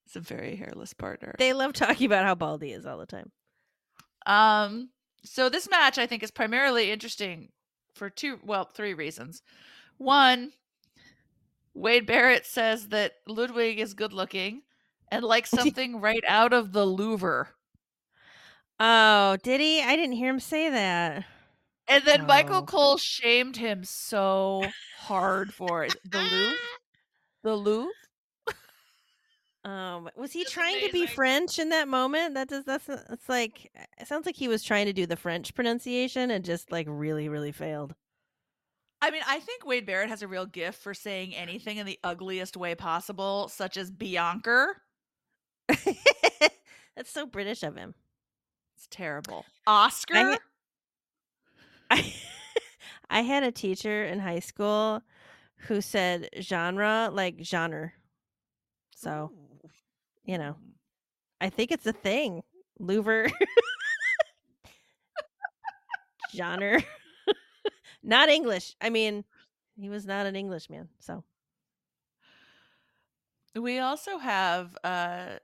It's a very hairless partner. They love talking about how bald he is all the time. Um, so this match I think is primarily interesting for two, well, three reasons. One, Wade Barrett says that Ludwig is good looking and like something right out of the Louvre. Oh, did he? I didn't hear him say that. And then Michael Oh. Cole shamed him so hard for it. The Louvre? The Louvre? Um, was he It's trying to be. French in that moment? That does that's it's like it sounds like he was trying to do the French pronunciation and just like really really failed. I mean, I think Wade Barrett has a real gift for saying anything in the ugliest way possible, such as Bianca. that's so British of him. It's terrible. Oscar? I I had a teacher in high school who said genre like genre. So, Ooh. You know, Mm. I think it's a thing. Louvre. genre. not English. I mean, he was not an Englishman. So, We also have uh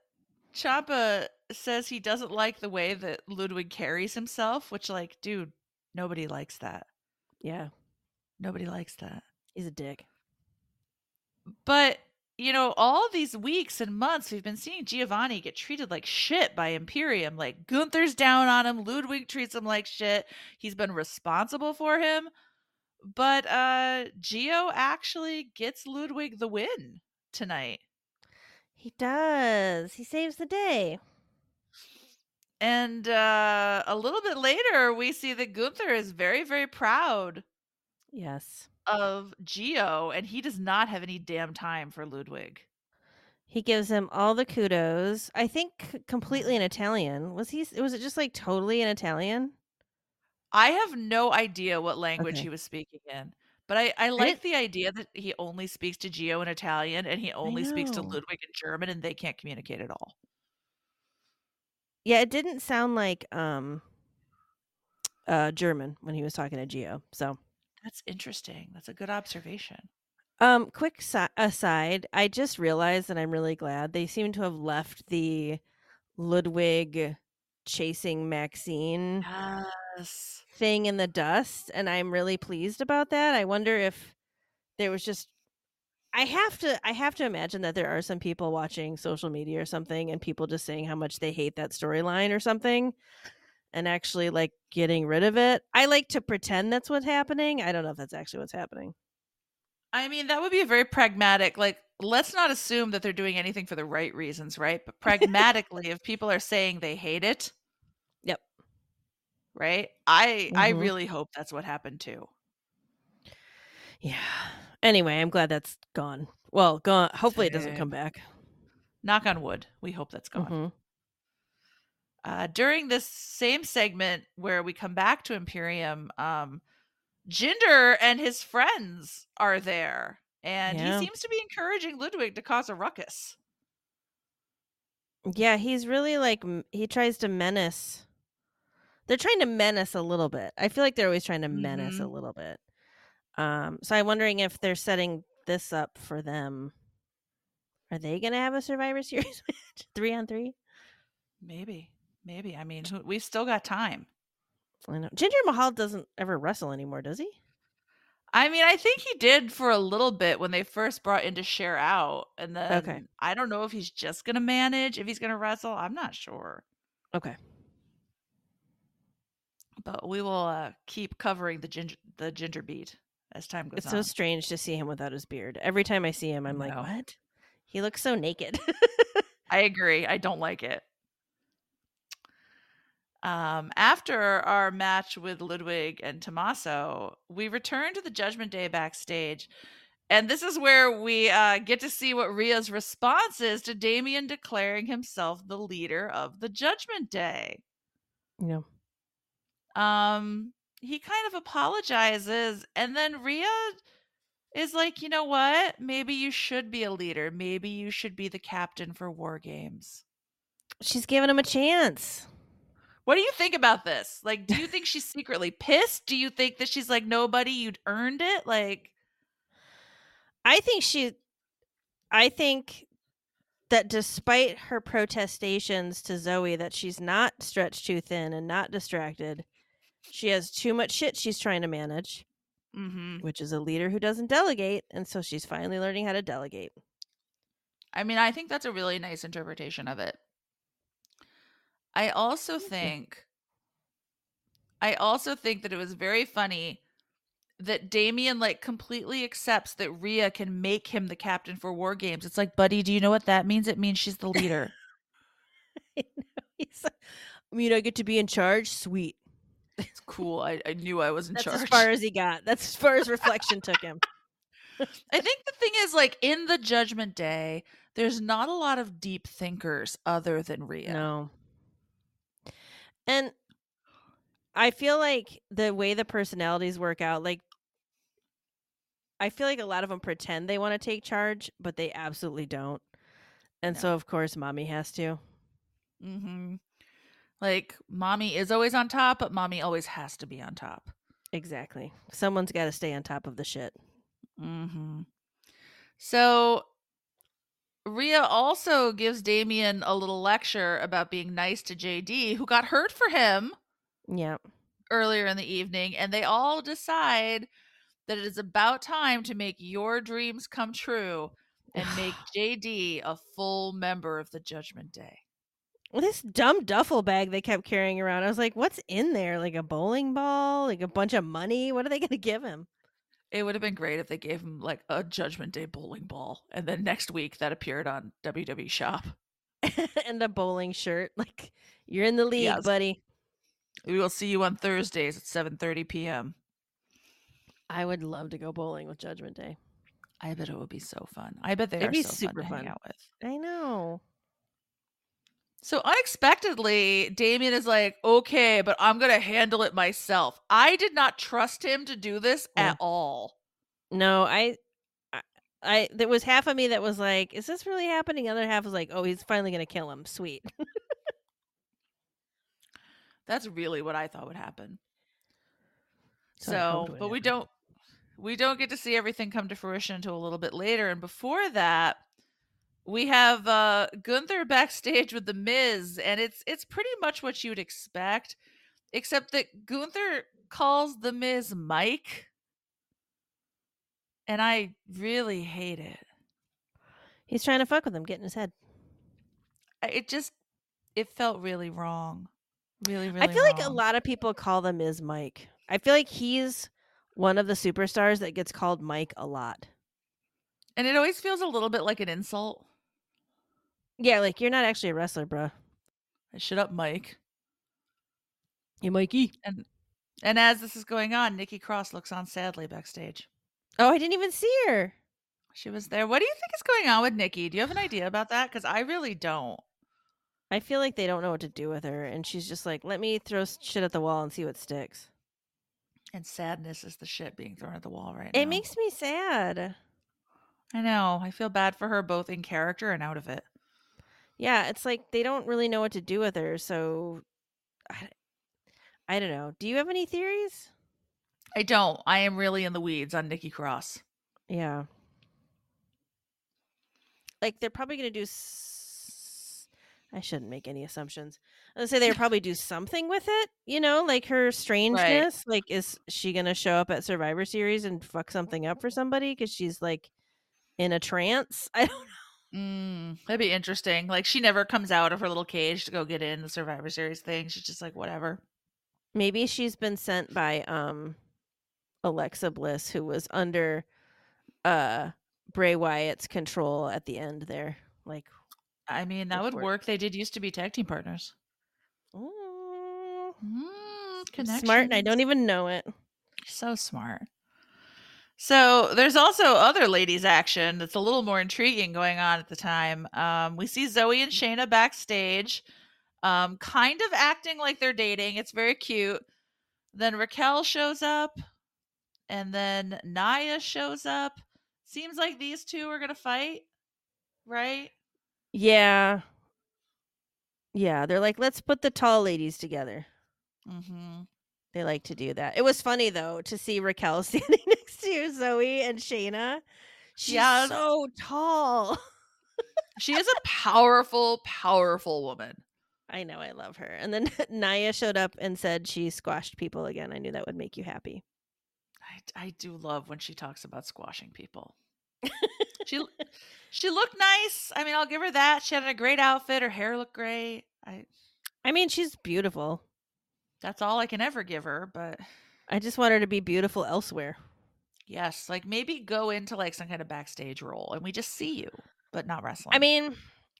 Ciampa says he doesn't like the way that Ludwig carries himself, which like, dude, nobody likes that. yeah, Nobody likes that. he's a dick. But you know, all these weeks and months we've been seeing Giovanni get treated like shit by Imperium. Like Gunther's down on him, Ludwig treats him like shit. He's been responsible for him. But uh Gio actually gets Ludwig the win tonight. He does. He saves the day. And uh, a little bit later, we see that Gunther is very, very proud Yes. Of Gio, and he does not have any damn time for Ludwig. He gives him all the kudos. I think completely in Italian. Was he was it just like totally in Italian? I have no idea what language Okay. he was speaking in, but I, I like the idea that he only speaks to Gio in Italian and he only speaks to. Ludwig in German, and they can't communicate at all. Yeah, it didn't sound like um uh German when he was talking to Gio. So, That's interesting. That's a good observation. um quick si- aside, I just realized that I'm really glad they seem to have left the Ludwig chasing Maxxine Yes. thing in the dust and I'm really pleased about that. I wonder if there was just I have to I have to imagine that there are some people watching social media or something and people just saying how much they hate that storyline or something and actually like getting rid of it. I like to pretend that's what's happening. I don't know if that's actually what's happening. I mean, that would be a very pragmatic, like, let's not assume that they're doing anything for the right reasons, right? But pragmatically, if people are saying they hate it, Yep. right? I I Mhm. really hope that's what happened too. Yeah. Anyway, I'm glad that's gone. Well, gone. Hopefully it doesn't come back. Knock on wood. We hope that's gone. Mhm. Uh, during this same segment where we come back to Imperium, um, Jinder and his friends are there, and Yeah. he seems to be encouraging Ludwig to cause a ruckus. Yeah, he's really like he tries to menace. They're trying to menace a little bit. I feel like they're always trying to menace a Mhm. little bit. Um, so I'm wondering if they're setting this up for them. Are they going to have a Survivor Series match, three on three? Maybe, maybe. I mean, we've still got time. I know Jinder Mahal doesn't ever wrestle anymore, does he? I mean, I think he did for a little bit when they first brought into Share Out, and then okay. I don't know if he's just gonna manage, if he's gonna wrestle. I'm not sure, Okay. but we will uh, keep covering the ginger the ginger beat as time goes It's so strange to see him without his beard. Every time I see him, I'm like, what? He looks so naked. I agree. I don't like it. Um, after our match with Ludwig and Tommaso, we return to the Judgment Day backstage. And this is where we uh, get to see what Rhea's response is to Damian declaring himself the leader of the Judgment Day. Yeah. Um, he kind of apologizes, and then Rhea is like, you know what? Maybe you should be a leader. Maybe you should be the captain for War Games. She's giving him a chance. What do you think about this? Like, do you think she's secretly pissed? Do you think that she's like, nobody, you'd earned it? Like, I think she, I think that despite her protestations to Zoey that she's not stretched too thin and not distracted, she has too much shit she's trying to manage, mm-hmm. which is a leader who doesn't delegate. And so she's finally learning how to delegate. I mean, I think that's a really nice interpretation of it. I also think I also think that it was very funny that Damian like completely accepts that Rhea can make him the captain for war games. It's like, buddy, do you know what that means? It means she's the leader. I know. He's like, I mean, I get to be in charge. Sweet. It's cool. I, I knew I was in That's charge. as far as he got. That's as far as reflection took him. I think the thing is, like, in the Judgment Day, there's not a lot of deep thinkers other than Rhea. No. And I feel like the way the personalities work out, like, I feel like a lot of them pretend they want to take charge, but they absolutely don't. And No. so, of course, mommy has to. Mm-hmm. Like, mommy is always on top, but mommy always has to be on top. Exactly. Someone's got to stay on top of the shit. Mm-hmm. So Rhea also gives Damian a little lecture about being nice to JD, who got hurt for him Yeah. earlier in the evening, and they all decide that it is about time to make your dreams come true and make JD a full member of the Judgment Day. Well, this dumb duffel bag they kept carrying around. I was like, what's in there? Like a bowling ball? Like a bunch of money? What are they going to give him? It would have been great if they gave him like a Judgment Day bowling ball, and then next week that appeared on WWE Shop. and a bowling shirt. Like, you're in the league, Yes. buddy. We will see you on Thursdays at 7:30 p.m. I would love to go bowling with Judgment Day. I bet it would be so fun. I bet they It'd are be so super fun to hang fun. out with. I know. So unexpectedly, Damian is like, "Okay, but I'm gonna handle it myself." I did not trust him to do this Yeah. at all. No, I, I, I, there was half of me that was like, is this really happening? The other half was like, oh, he's finally going to kill him. Sweet. That's really what I thought would happen. So So, but we don't we don't get to see everything come to fruition until a little bit later. And before that, we have uh Gunther backstage with the Miz, and it's it's pretty much what you'd expect, except that Gunther calls the Miz Mike. And I really hate it. He's trying to fuck with him, get in his head. It just it felt really wrong. Really, really I feel like a lot of people call the Miz Mike. I feel like he's one of the superstars that gets called Mike a lot. And it always feels a little bit like an insult. Yeah, like you're not actually a wrestler, bruh. Shut up, Mike. Hey, Mikey. And and as this is going on, Nikki Cross looks on sadly backstage. Oh, I didn't even see her. She was there. What do you think is going on with Nikki? Do you have an idea about that? Because I really don't. I feel like they don't know what to do with her, and she's just like, "Let me throw shit at the wall and see what sticks." And sadness is the shit being thrown at the wall right now. It makes me sad. I know. I feel bad for her both in character and out of it. Yeah, it's like they don't really know what to do with her. So, I, I don't know. Do you have any theories? I don't. I am really in the weeds on Nikki Cross. Yeah. Like they're probably gonna do. S- I shouldn't make any assumptions. Would say they probably do something with it. You know, like her strangeness. Like, is she gonna show up at Survivor Series and fuck something up for somebody because she's like in a trance? I don't. Mm, that'd be interesting. Like she never comes out of her little cage to go get in the Survivor Series thing. She's just like whatever. Maybe she's been sent by um Alexa Bliss, who was under uh Bray Wyatt's control at the end there. Like I mean, that would work. They did used to be tag team partners. Ooh. Mm, Smart, and I don't even know it. So smart. So there's also other ladies' action that's a little more intriguing going on at the time. Um, we see Zoey and Shayna backstage, um, kind of acting like they're dating. It's very cute. Then Raquel shows up, and then Nia shows up. Seems like these two are gonna fight, right? Yeah. Yeah, they're like, let's put the tall ladies together. Mm-hmm. They like to do that. It was funny though to see Raquel standing next to Zoey and Shayna. She's Yes. so tall. She is a powerful, powerful woman. I know, I love her. And then Nia showed up and said she squashed people again. I knew that would make you happy. I, I do love when she talks about squashing people. she she looked nice. I mean, I'll give her that. She had a great outfit. Her hair looked great. I I mean, she's beautiful. That's all I can ever give her. But I just want her to be beautiful elsewhere. yes, like maybe go into like some kind of backstage role and we just see you, but not wrestling. I mean,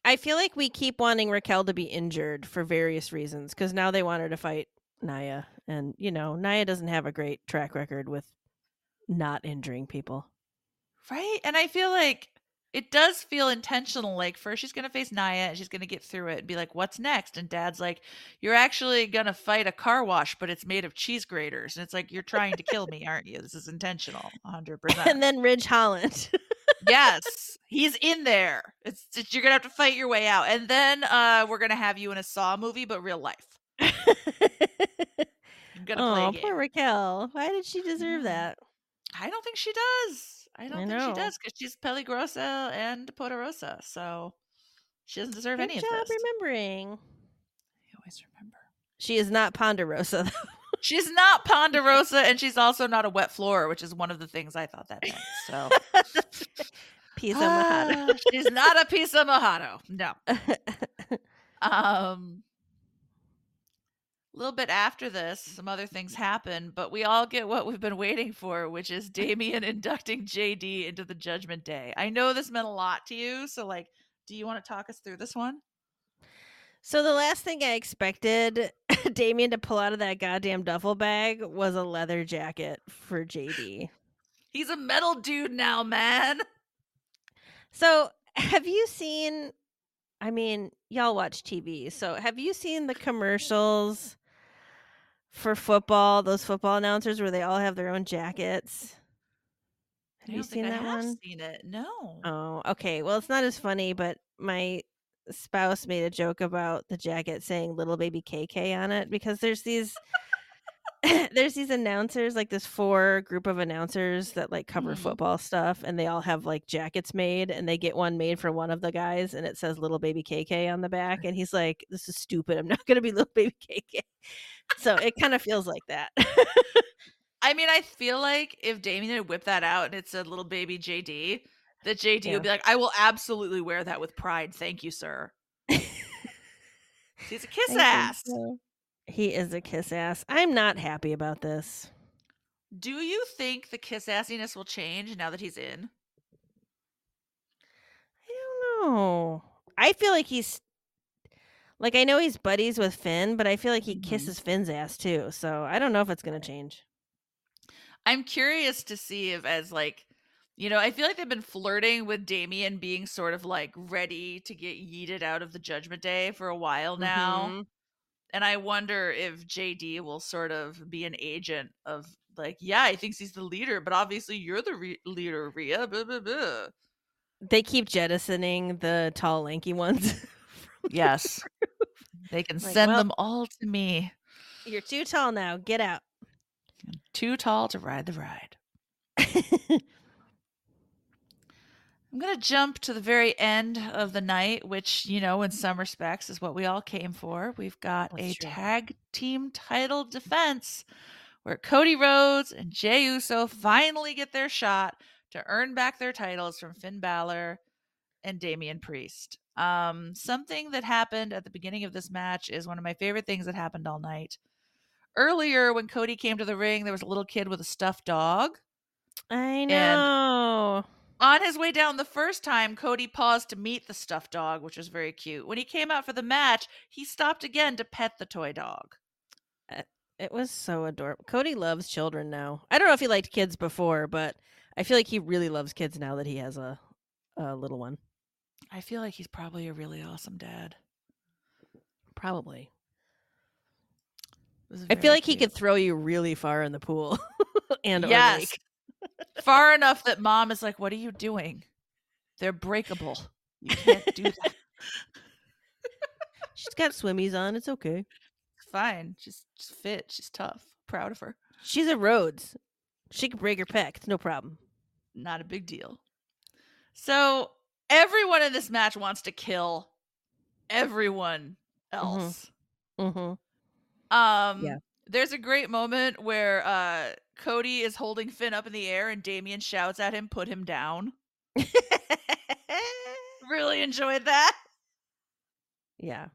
I feel like we keep wanting Raquel to be injured for various reasons because now they want her to fight Nia. And, you know, Nia doesn't have a great track record with not injuring people. right? And I feel like it does feel intentional. Like first she's gonna face Nia and she's gonna get through it and be like, "What's next?" And Dad's like, "You're actually gonna fight a car wash, but it's made of cheese graters." And it's like, "You're trying to kill me, aren't you? This is intentional, hundred percent. and then Ridge Holland. Yes, he's in there. It's, it's you're gonna have to fight your way out, and then uh we're gonna have you in a Saw movie, but real life. I'm gonna play oh, game. poor Raquel. Why did she Mm. deserve that? I don't think she does. I don't think know. she does because she's peligrosa and poderosa, so she doesn't deserve Good any of this. remembering. I always remember. She is not Ponderosa. though. She's not ponderosa, and she's also not a wet floor, which is one of the things I thought that meant. So Piso Mojado. Ah, she's not a of mojado. No. Um, little bit after this, some other things happen, but we all get what we've been waiting for, which is Damian inducting JD into the Judgment Day. I know this meant a lot to you, so like, do you want to talk us through this one? So the last thing I expected Damian to pull out of that goddamn duffel bag was a leather jacket for JD. He's a metal dude now, man. So have you seen I mean, y'all watch TV. So have you seen the commercials for football, those football announcers where they all have their own jackets? Have you seen that one? seen it. No. Oh, okay. Well, it's not as funny, but my spouse made a joke about the jacket saying little baby KK on it because there's these there's these announcers like this four group of announcers that like cover Mhm. football stuff and they all have like jackets made and they get one made for one of the guys and it says little baby KK on the back and he's like this is stupid. I'm not going to be little baby KK. So it kind of feels like that. I mean, I feel like if Damian had whipped that out and it said little baby JD, that JD Yeah. would be like, I will absolutely wear that with pride. Thank you, sir. He's a kiss I think ass. so. He is a kiss ass. I'm not happy about this. Do you think the kiss assiness will change now that he's in? I don't know. I feel like he's like I know he's buddies with Finn, but I feel like he Mhm. kisses Finn's ass too. So I don't know if it's gonna change. I'm curious to see if, as like, you know, I feel like they've been flirting with Damian being sort of like ready to get yeeted out of the Judgment Day for a while now. Mhm. And I wonder if JD will sort of be an agent of like, yeah, he thinks he's the leader, but obviously you're the re- leader, Rhea. Blah, blah, blah. They keep jettisoning the tall, lanky ones. Yes. They can Like, send well- them all to me. You're too tall now. Get out. Too tall to ride the ride. I'm going to jump to the very end of the night, which, you know, in some respects is what we all came for. We've got a true. tag team title defense where Cody Rhodes and Jey Uso finally get their shot to earn back their titles from Finn Balor and Damian Priest. Um, something that happened at the beginning of this match is one of my favorite things that happened all night. Earlier, when Cody came to the ring, there was a little kid with a stuffed dog. I know. On his way down the first time, Cody paused to meet the stuffed dog, which was very cute. When he came out for the match, he stopped again to pet the toy dog. It was so adorable. Cody loves children now. I don't know if he liked kids before, but I feel like he really loves kids now that he has a, a little one. I feel like he's probably a really awesome dad. Probably. I feel like he could throw you really far in the pool and yes, far enough that mom is like, "What are you doing? They're breakable. You can't do that." She's got swimmies on. It's okay. Fine, she's, she's fit. She's tough. Proud of her. She's a Rhodes. She can break her pec. It's no problem. Not a big deal. So everyone in this match wants to kill everyone else. Mm-hmm. Um Yeah. there's a great moment where uh Cody is holding Finn up in the air and Damian shouts at him, put him down. Really enjoyed that. yeah.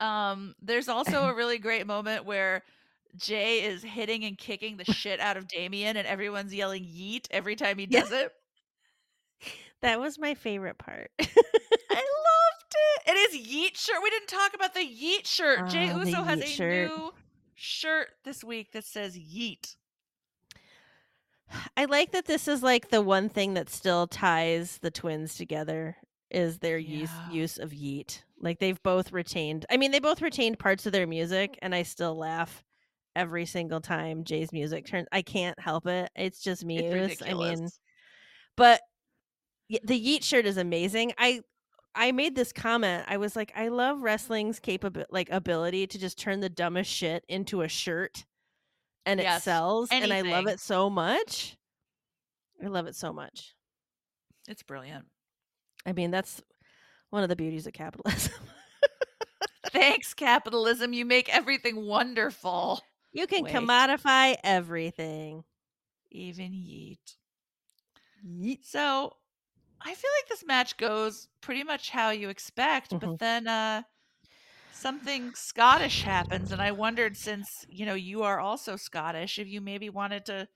Um there's also a really great moment where Jey is hitting and kicking the shit out of Damian and everyone's yelling yeet every time he Yeah. does it. That was my favorite part. I loved it. It is Yeet shirt. We didn't talk about the Yeet shirt. Jey Oh, the Uso has a shirt. new shirt this week that says Yeet. I like that this is like the one thing that still ties the twins together is their use Yeah. use of yeet. Like they've both retained I mean they both retained parts of their music and I still laugh every single time Jey's music turns I can't help it. It's just It's muse. I mean but the yeet shirt is amazing. I I made this comment. I was like I love wrestling's capable like ability to just turn the dumbest shit into a shirt and it Yes, sells and I love it so much. I love it so much. it's brilliant. I mean, that's one of the beauties of capitalism. Thanks, capitalism. You make everything wonderful. you can Wait. commodify everything. Even yeet. Yeet. So I feel like this match goes pretty much how you expect, but then uh something Scottish happens, and I wondered since you know you are also Scottish, if you maybe wanted to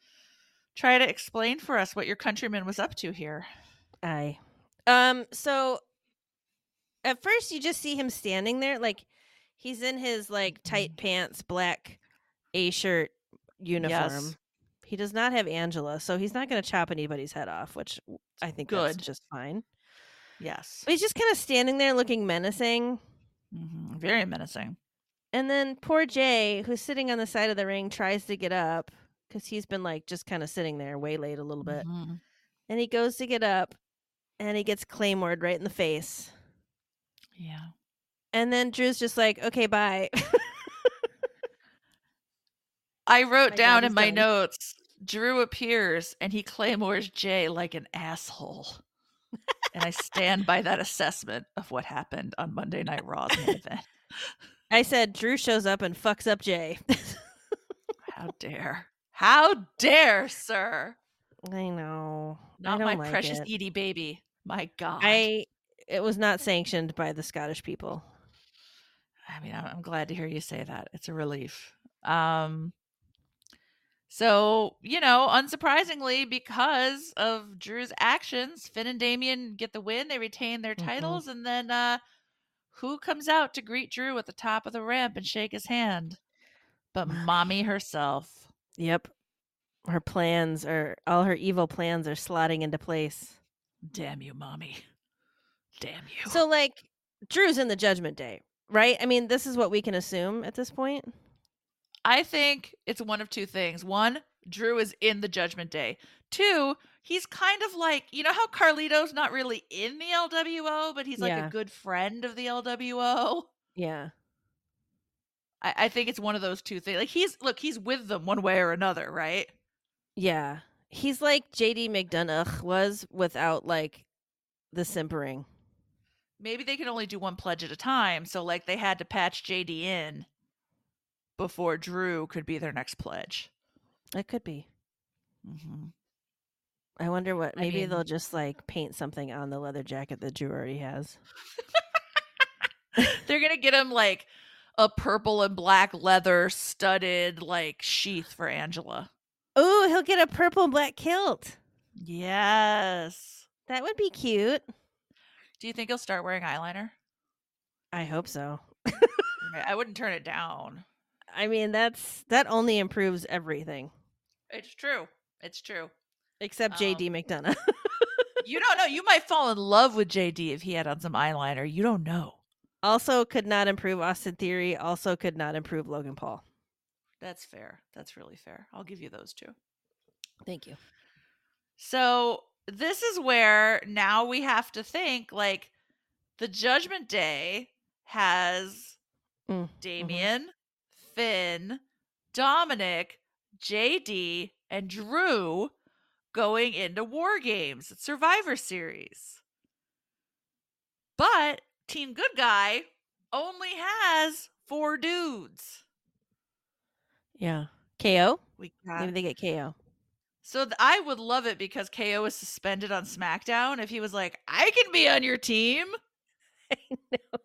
try to explain for us what your countryman was up to here. Aye. Um, so at first you just see him standing there, like he's in his like tight pants, black A shirt uniform. Yes. He does not have Angela, so he's not gonna chop anybody's head off, which I think that's just fine. Yes. But he's just kind of standing there looking menacing. Mhm, Very menacing. And then poor Jey, who's sitting on the side of the ring, tries to get up because he's been like just kind of sitting there, waylaid a little bit. Mhm. And he goes to get up and he gets claymored right in the face. Yeah. And then Drew's just like, okay, bye. I wrote My down in my notes Drew appears and he claymores Jey like an asshole. and I stand by that assessment of what happened on Monday Night Raw's main event. I said, Drew shows up and fucks up Jey. How dare. How dare, sir. I know. I Not don't my like precious it. Edie baby. My God. I it was not sanctioned by the Scottish people. I mean, I'm, I'm glad to hear you say that. It's a relief. Um, so you know, unsurprisingly, because of Drew's actions, Finn and Damian get the win. They retain their Mhm. titles, and then uh, who comes out to greet Drew at the top of the ramp and shake his hand? But mommy herself. Yep. Her plans are all her evil plans are slotting into place. Damn you, mommy. Damn you. So like Drew's in the judgment day, right? I mean, this is what we can assume at this point. I think it's one of two things. One, Drew is in the Judgment Day. Two, he's kind of like, you know how Carlito's not really in the LWO, but he's like Yeah. a good friend of the LWO? Yeah. I, I think it's one of those two things. Like he's look, he's with them one way or another, right? Yeah. He's like JD McDonagh was without like the simpering. Maybe they can only do one pledge at a time, so like they had to patch JD in before Drew could be their next pledge. It could be. hmm I wonder what I maybe mean- they'll just like paint something on the leather jacket that Drew already has. They're gonna get him like a purple and black leather studded like sheath for Angela. Oh, he'll get a purple and black kilt. Yes. That would be cute. Do you think he'll start wearing eyeliner? I hope so. I wouldn't turn it down. I mean, that's that only improves everything. It's true. It's true. Except JD Um, McDonagh. You don't know. You might fall in love with JD if he had on some eyeliner. You don't know. also could not improve Austin Theory. Also could not improve Logan Paul. That's fair. That's really fair. I'll give you those two. Thank you. So this is where now we have to think like the Judgment Day has Mm, Damian, Finn, Dominik, JD, and Drew going into War Games, Survivor Series. But Team Good Guy only has four dudes. Yeah. KO? We Maybe they get KO. So th- I would love it because KO is suspended on SmackDown. If he was like, I can be on your team.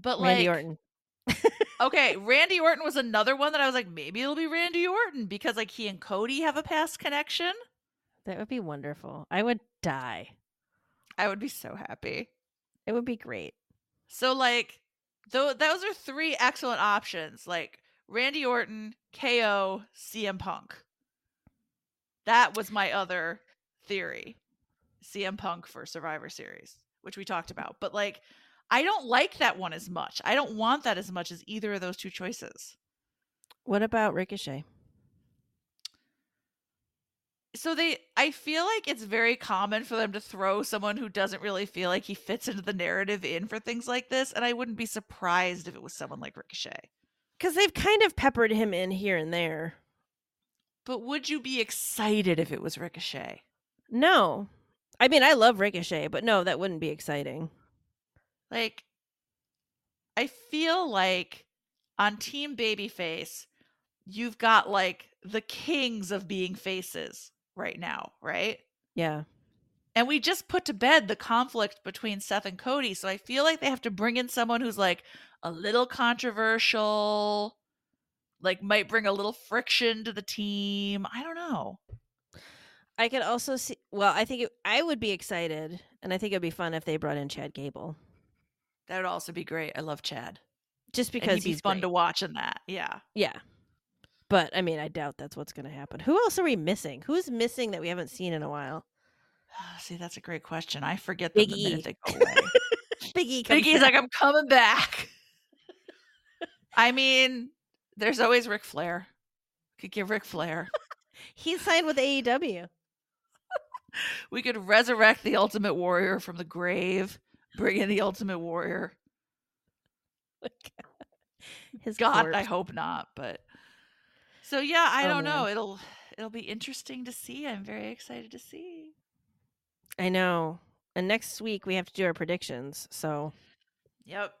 But like, Randy Orton. okay, Randy Orton was another one that I was like, maybe it'll be Randy Orton because like he and Cody have a past connection. That would be wonderful. I would die. I would be so happy. It would be great. So like, though those are three excellent options. Like Randy Orton, KO, CM Punk. That was my other theory. CM Punk for Survivor Series, which we talked about. But like, I don't like that one as much. I don't want that as much as either of those two choices. What about Ricochet? So they I feel like it's very common for them to throw someone who doesn't really feel like he fits into the narrative in for things like this, and I wouldn't be surprised if it was someone like Ricochet. Because they've kind of peppered him in here and there. But would you be excited if it was Ricochet? No. I mean, I love Ricochet, but no, that wouldn't be exciting. Like, I feel like on Team Babyface, you've got like the kings of being faces right now, right? Yeah. And we just put to bed the conflict between Seth and Cody. So I feel like they have to bring in someone who's like a little controversial, like might bring a little friction to the team. I don't know. I could also see. Well, I think it, I would be excited, and I think it'd be fun if they brought in Chad Gable, That would also be great. I love Chad. just Because he'd be he's fun great. to watch in that. Yeah. Yeah, but I mean, I doubt that's what's going to happen. Who else are we missing? Who's missing that we haven't seen in a while? See, that's a great question. I forget them Big the E. minute they go away. Big E comes Big back. like, I'm coming back. I mean, there's always Ric Flair. Could give Ric Flair. He's signed with AEW. We could resurrect the Ultimate Warrior from the grave. Bring in the Ultimate Warrior. His God, corpse. I hope not. But so yeah, I Oh, don't know. It'll it'll be interesting to see. I'm very excited to see. I know. And next week we have to do our predictions, so Yep,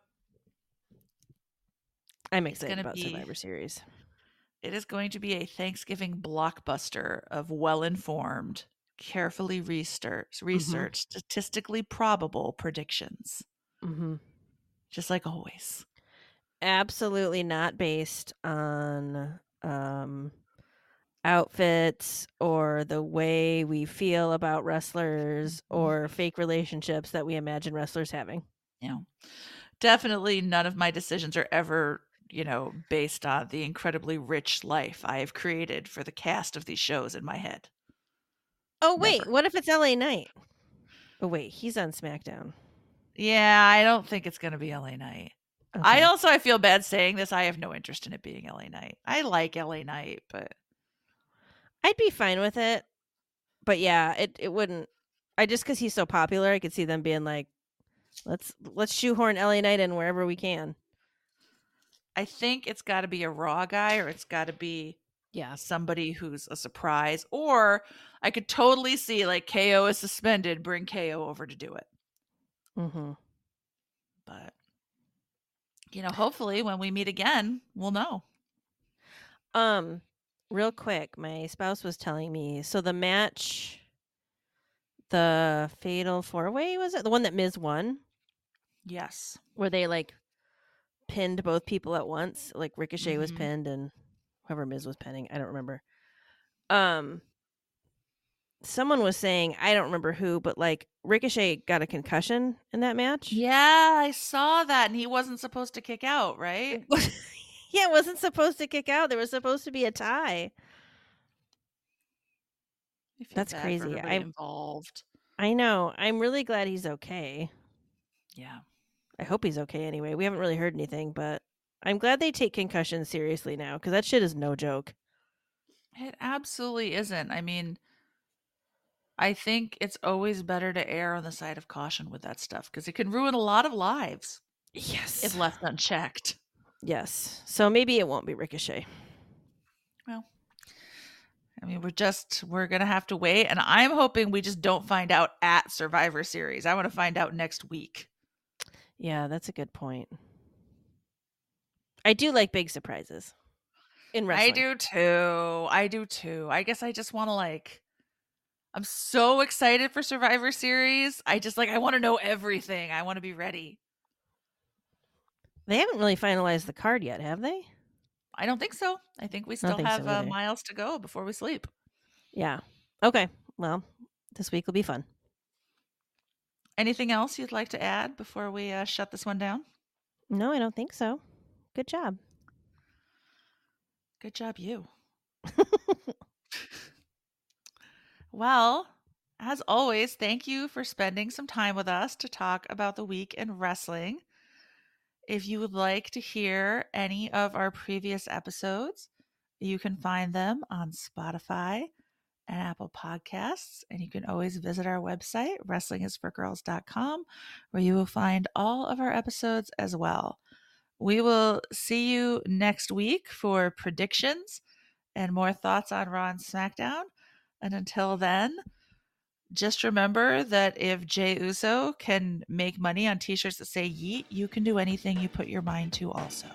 I'm excited about be- Survivor Series. it is going to be a Thanksgiving blockbuster of well-informed, carefully researched, researched, statistically probable predictions, Mm-hmm. just like always. Absolutely not based on um, outfits or the way we feel about wrestlers Mhm. or fake relationships that we imagine wrestlers having. know definitely none of my decisions are ever you know based on the incredibly rich life i have created for the cast of these shows in my head Oh wait, Never. what if it's LA Knight? Oh wait, he's on SmackDown. yeah i don't think it's going to be LA Knight i also i feel bad saying this i have no interest in it being la Knight. i like la Knight, but I'd be fine with it. But yeah, it, it wouldn't I just cuz he's so popular, I could see them being like let's let's shoehorn LA Knight in wherever we can. i think it's got to be a raw guy or it's got to be Yeah. somebody who's a surprise or i could totally see like ko is suspended bring ko over to do it Mm-hmm. but you know hopefully when we meet again we'll know Um, real quick, my spouse was telling me so the match, the fatal four way was it the one that Miz won, yes where they like pinned both people at once, like Ricochet was Mhm. pinned and whoever Miz was penning. I don't remember. um someone was saying, I don't remember who, but like Ricochet got a concussion in that match. Yeah, I saw that and he wasn't supposed to kick out, right? yeah, wasn't supposed to kick out. There was supposed to be a tie. That's crazy. I'm involved. I know. I'm really glad he's okay. Yeah. I hope he's okay anyway. We haven't really heard anything, but I'm glad they take concussions seriously now because that shit is no joke. It absolutely isn't. I mean, I think it's always better to err on the side of caution with that stuff because it can ruin a lot of lives. Yes. If left unchecked. Yes. So maybe it won't be Ricochet. Well, I mean, we're just, we're going to have to wait. And I'm hoping we just don't find out at Survivor Series. I want to find out next week. Yeah, that's a good point. I do like big surprises in wrestling. I do too. I do too. I guess I just want to like I'm so excited for Survivor Series. I just like I want to know everything. I want to be ready. They haven't really finalized the card yet, have they? I don't think so. I think we still think have so uh, miles to go before we sleep. Yeah. Okay. Well, this week will be fun. Anything else you'd like to add before we uh, shut this one down? No, I don't think so. Good job. Good job, you. well, as always, thank you for spending some time with us to talk about the week in wrestling. If you would like to hear any of our previous episodes, you can find them on Spotify and Apple Podcasts. And you can always visit our website, wrestlingisforgirls.com, where you will find all of our episodes as well. We will see you next week for predictions and more thoughts on Raw and SmackDown. And until then, just remember that if Jey Uso can make money on t shirts that say yeet, you can do anything you put your mind to also.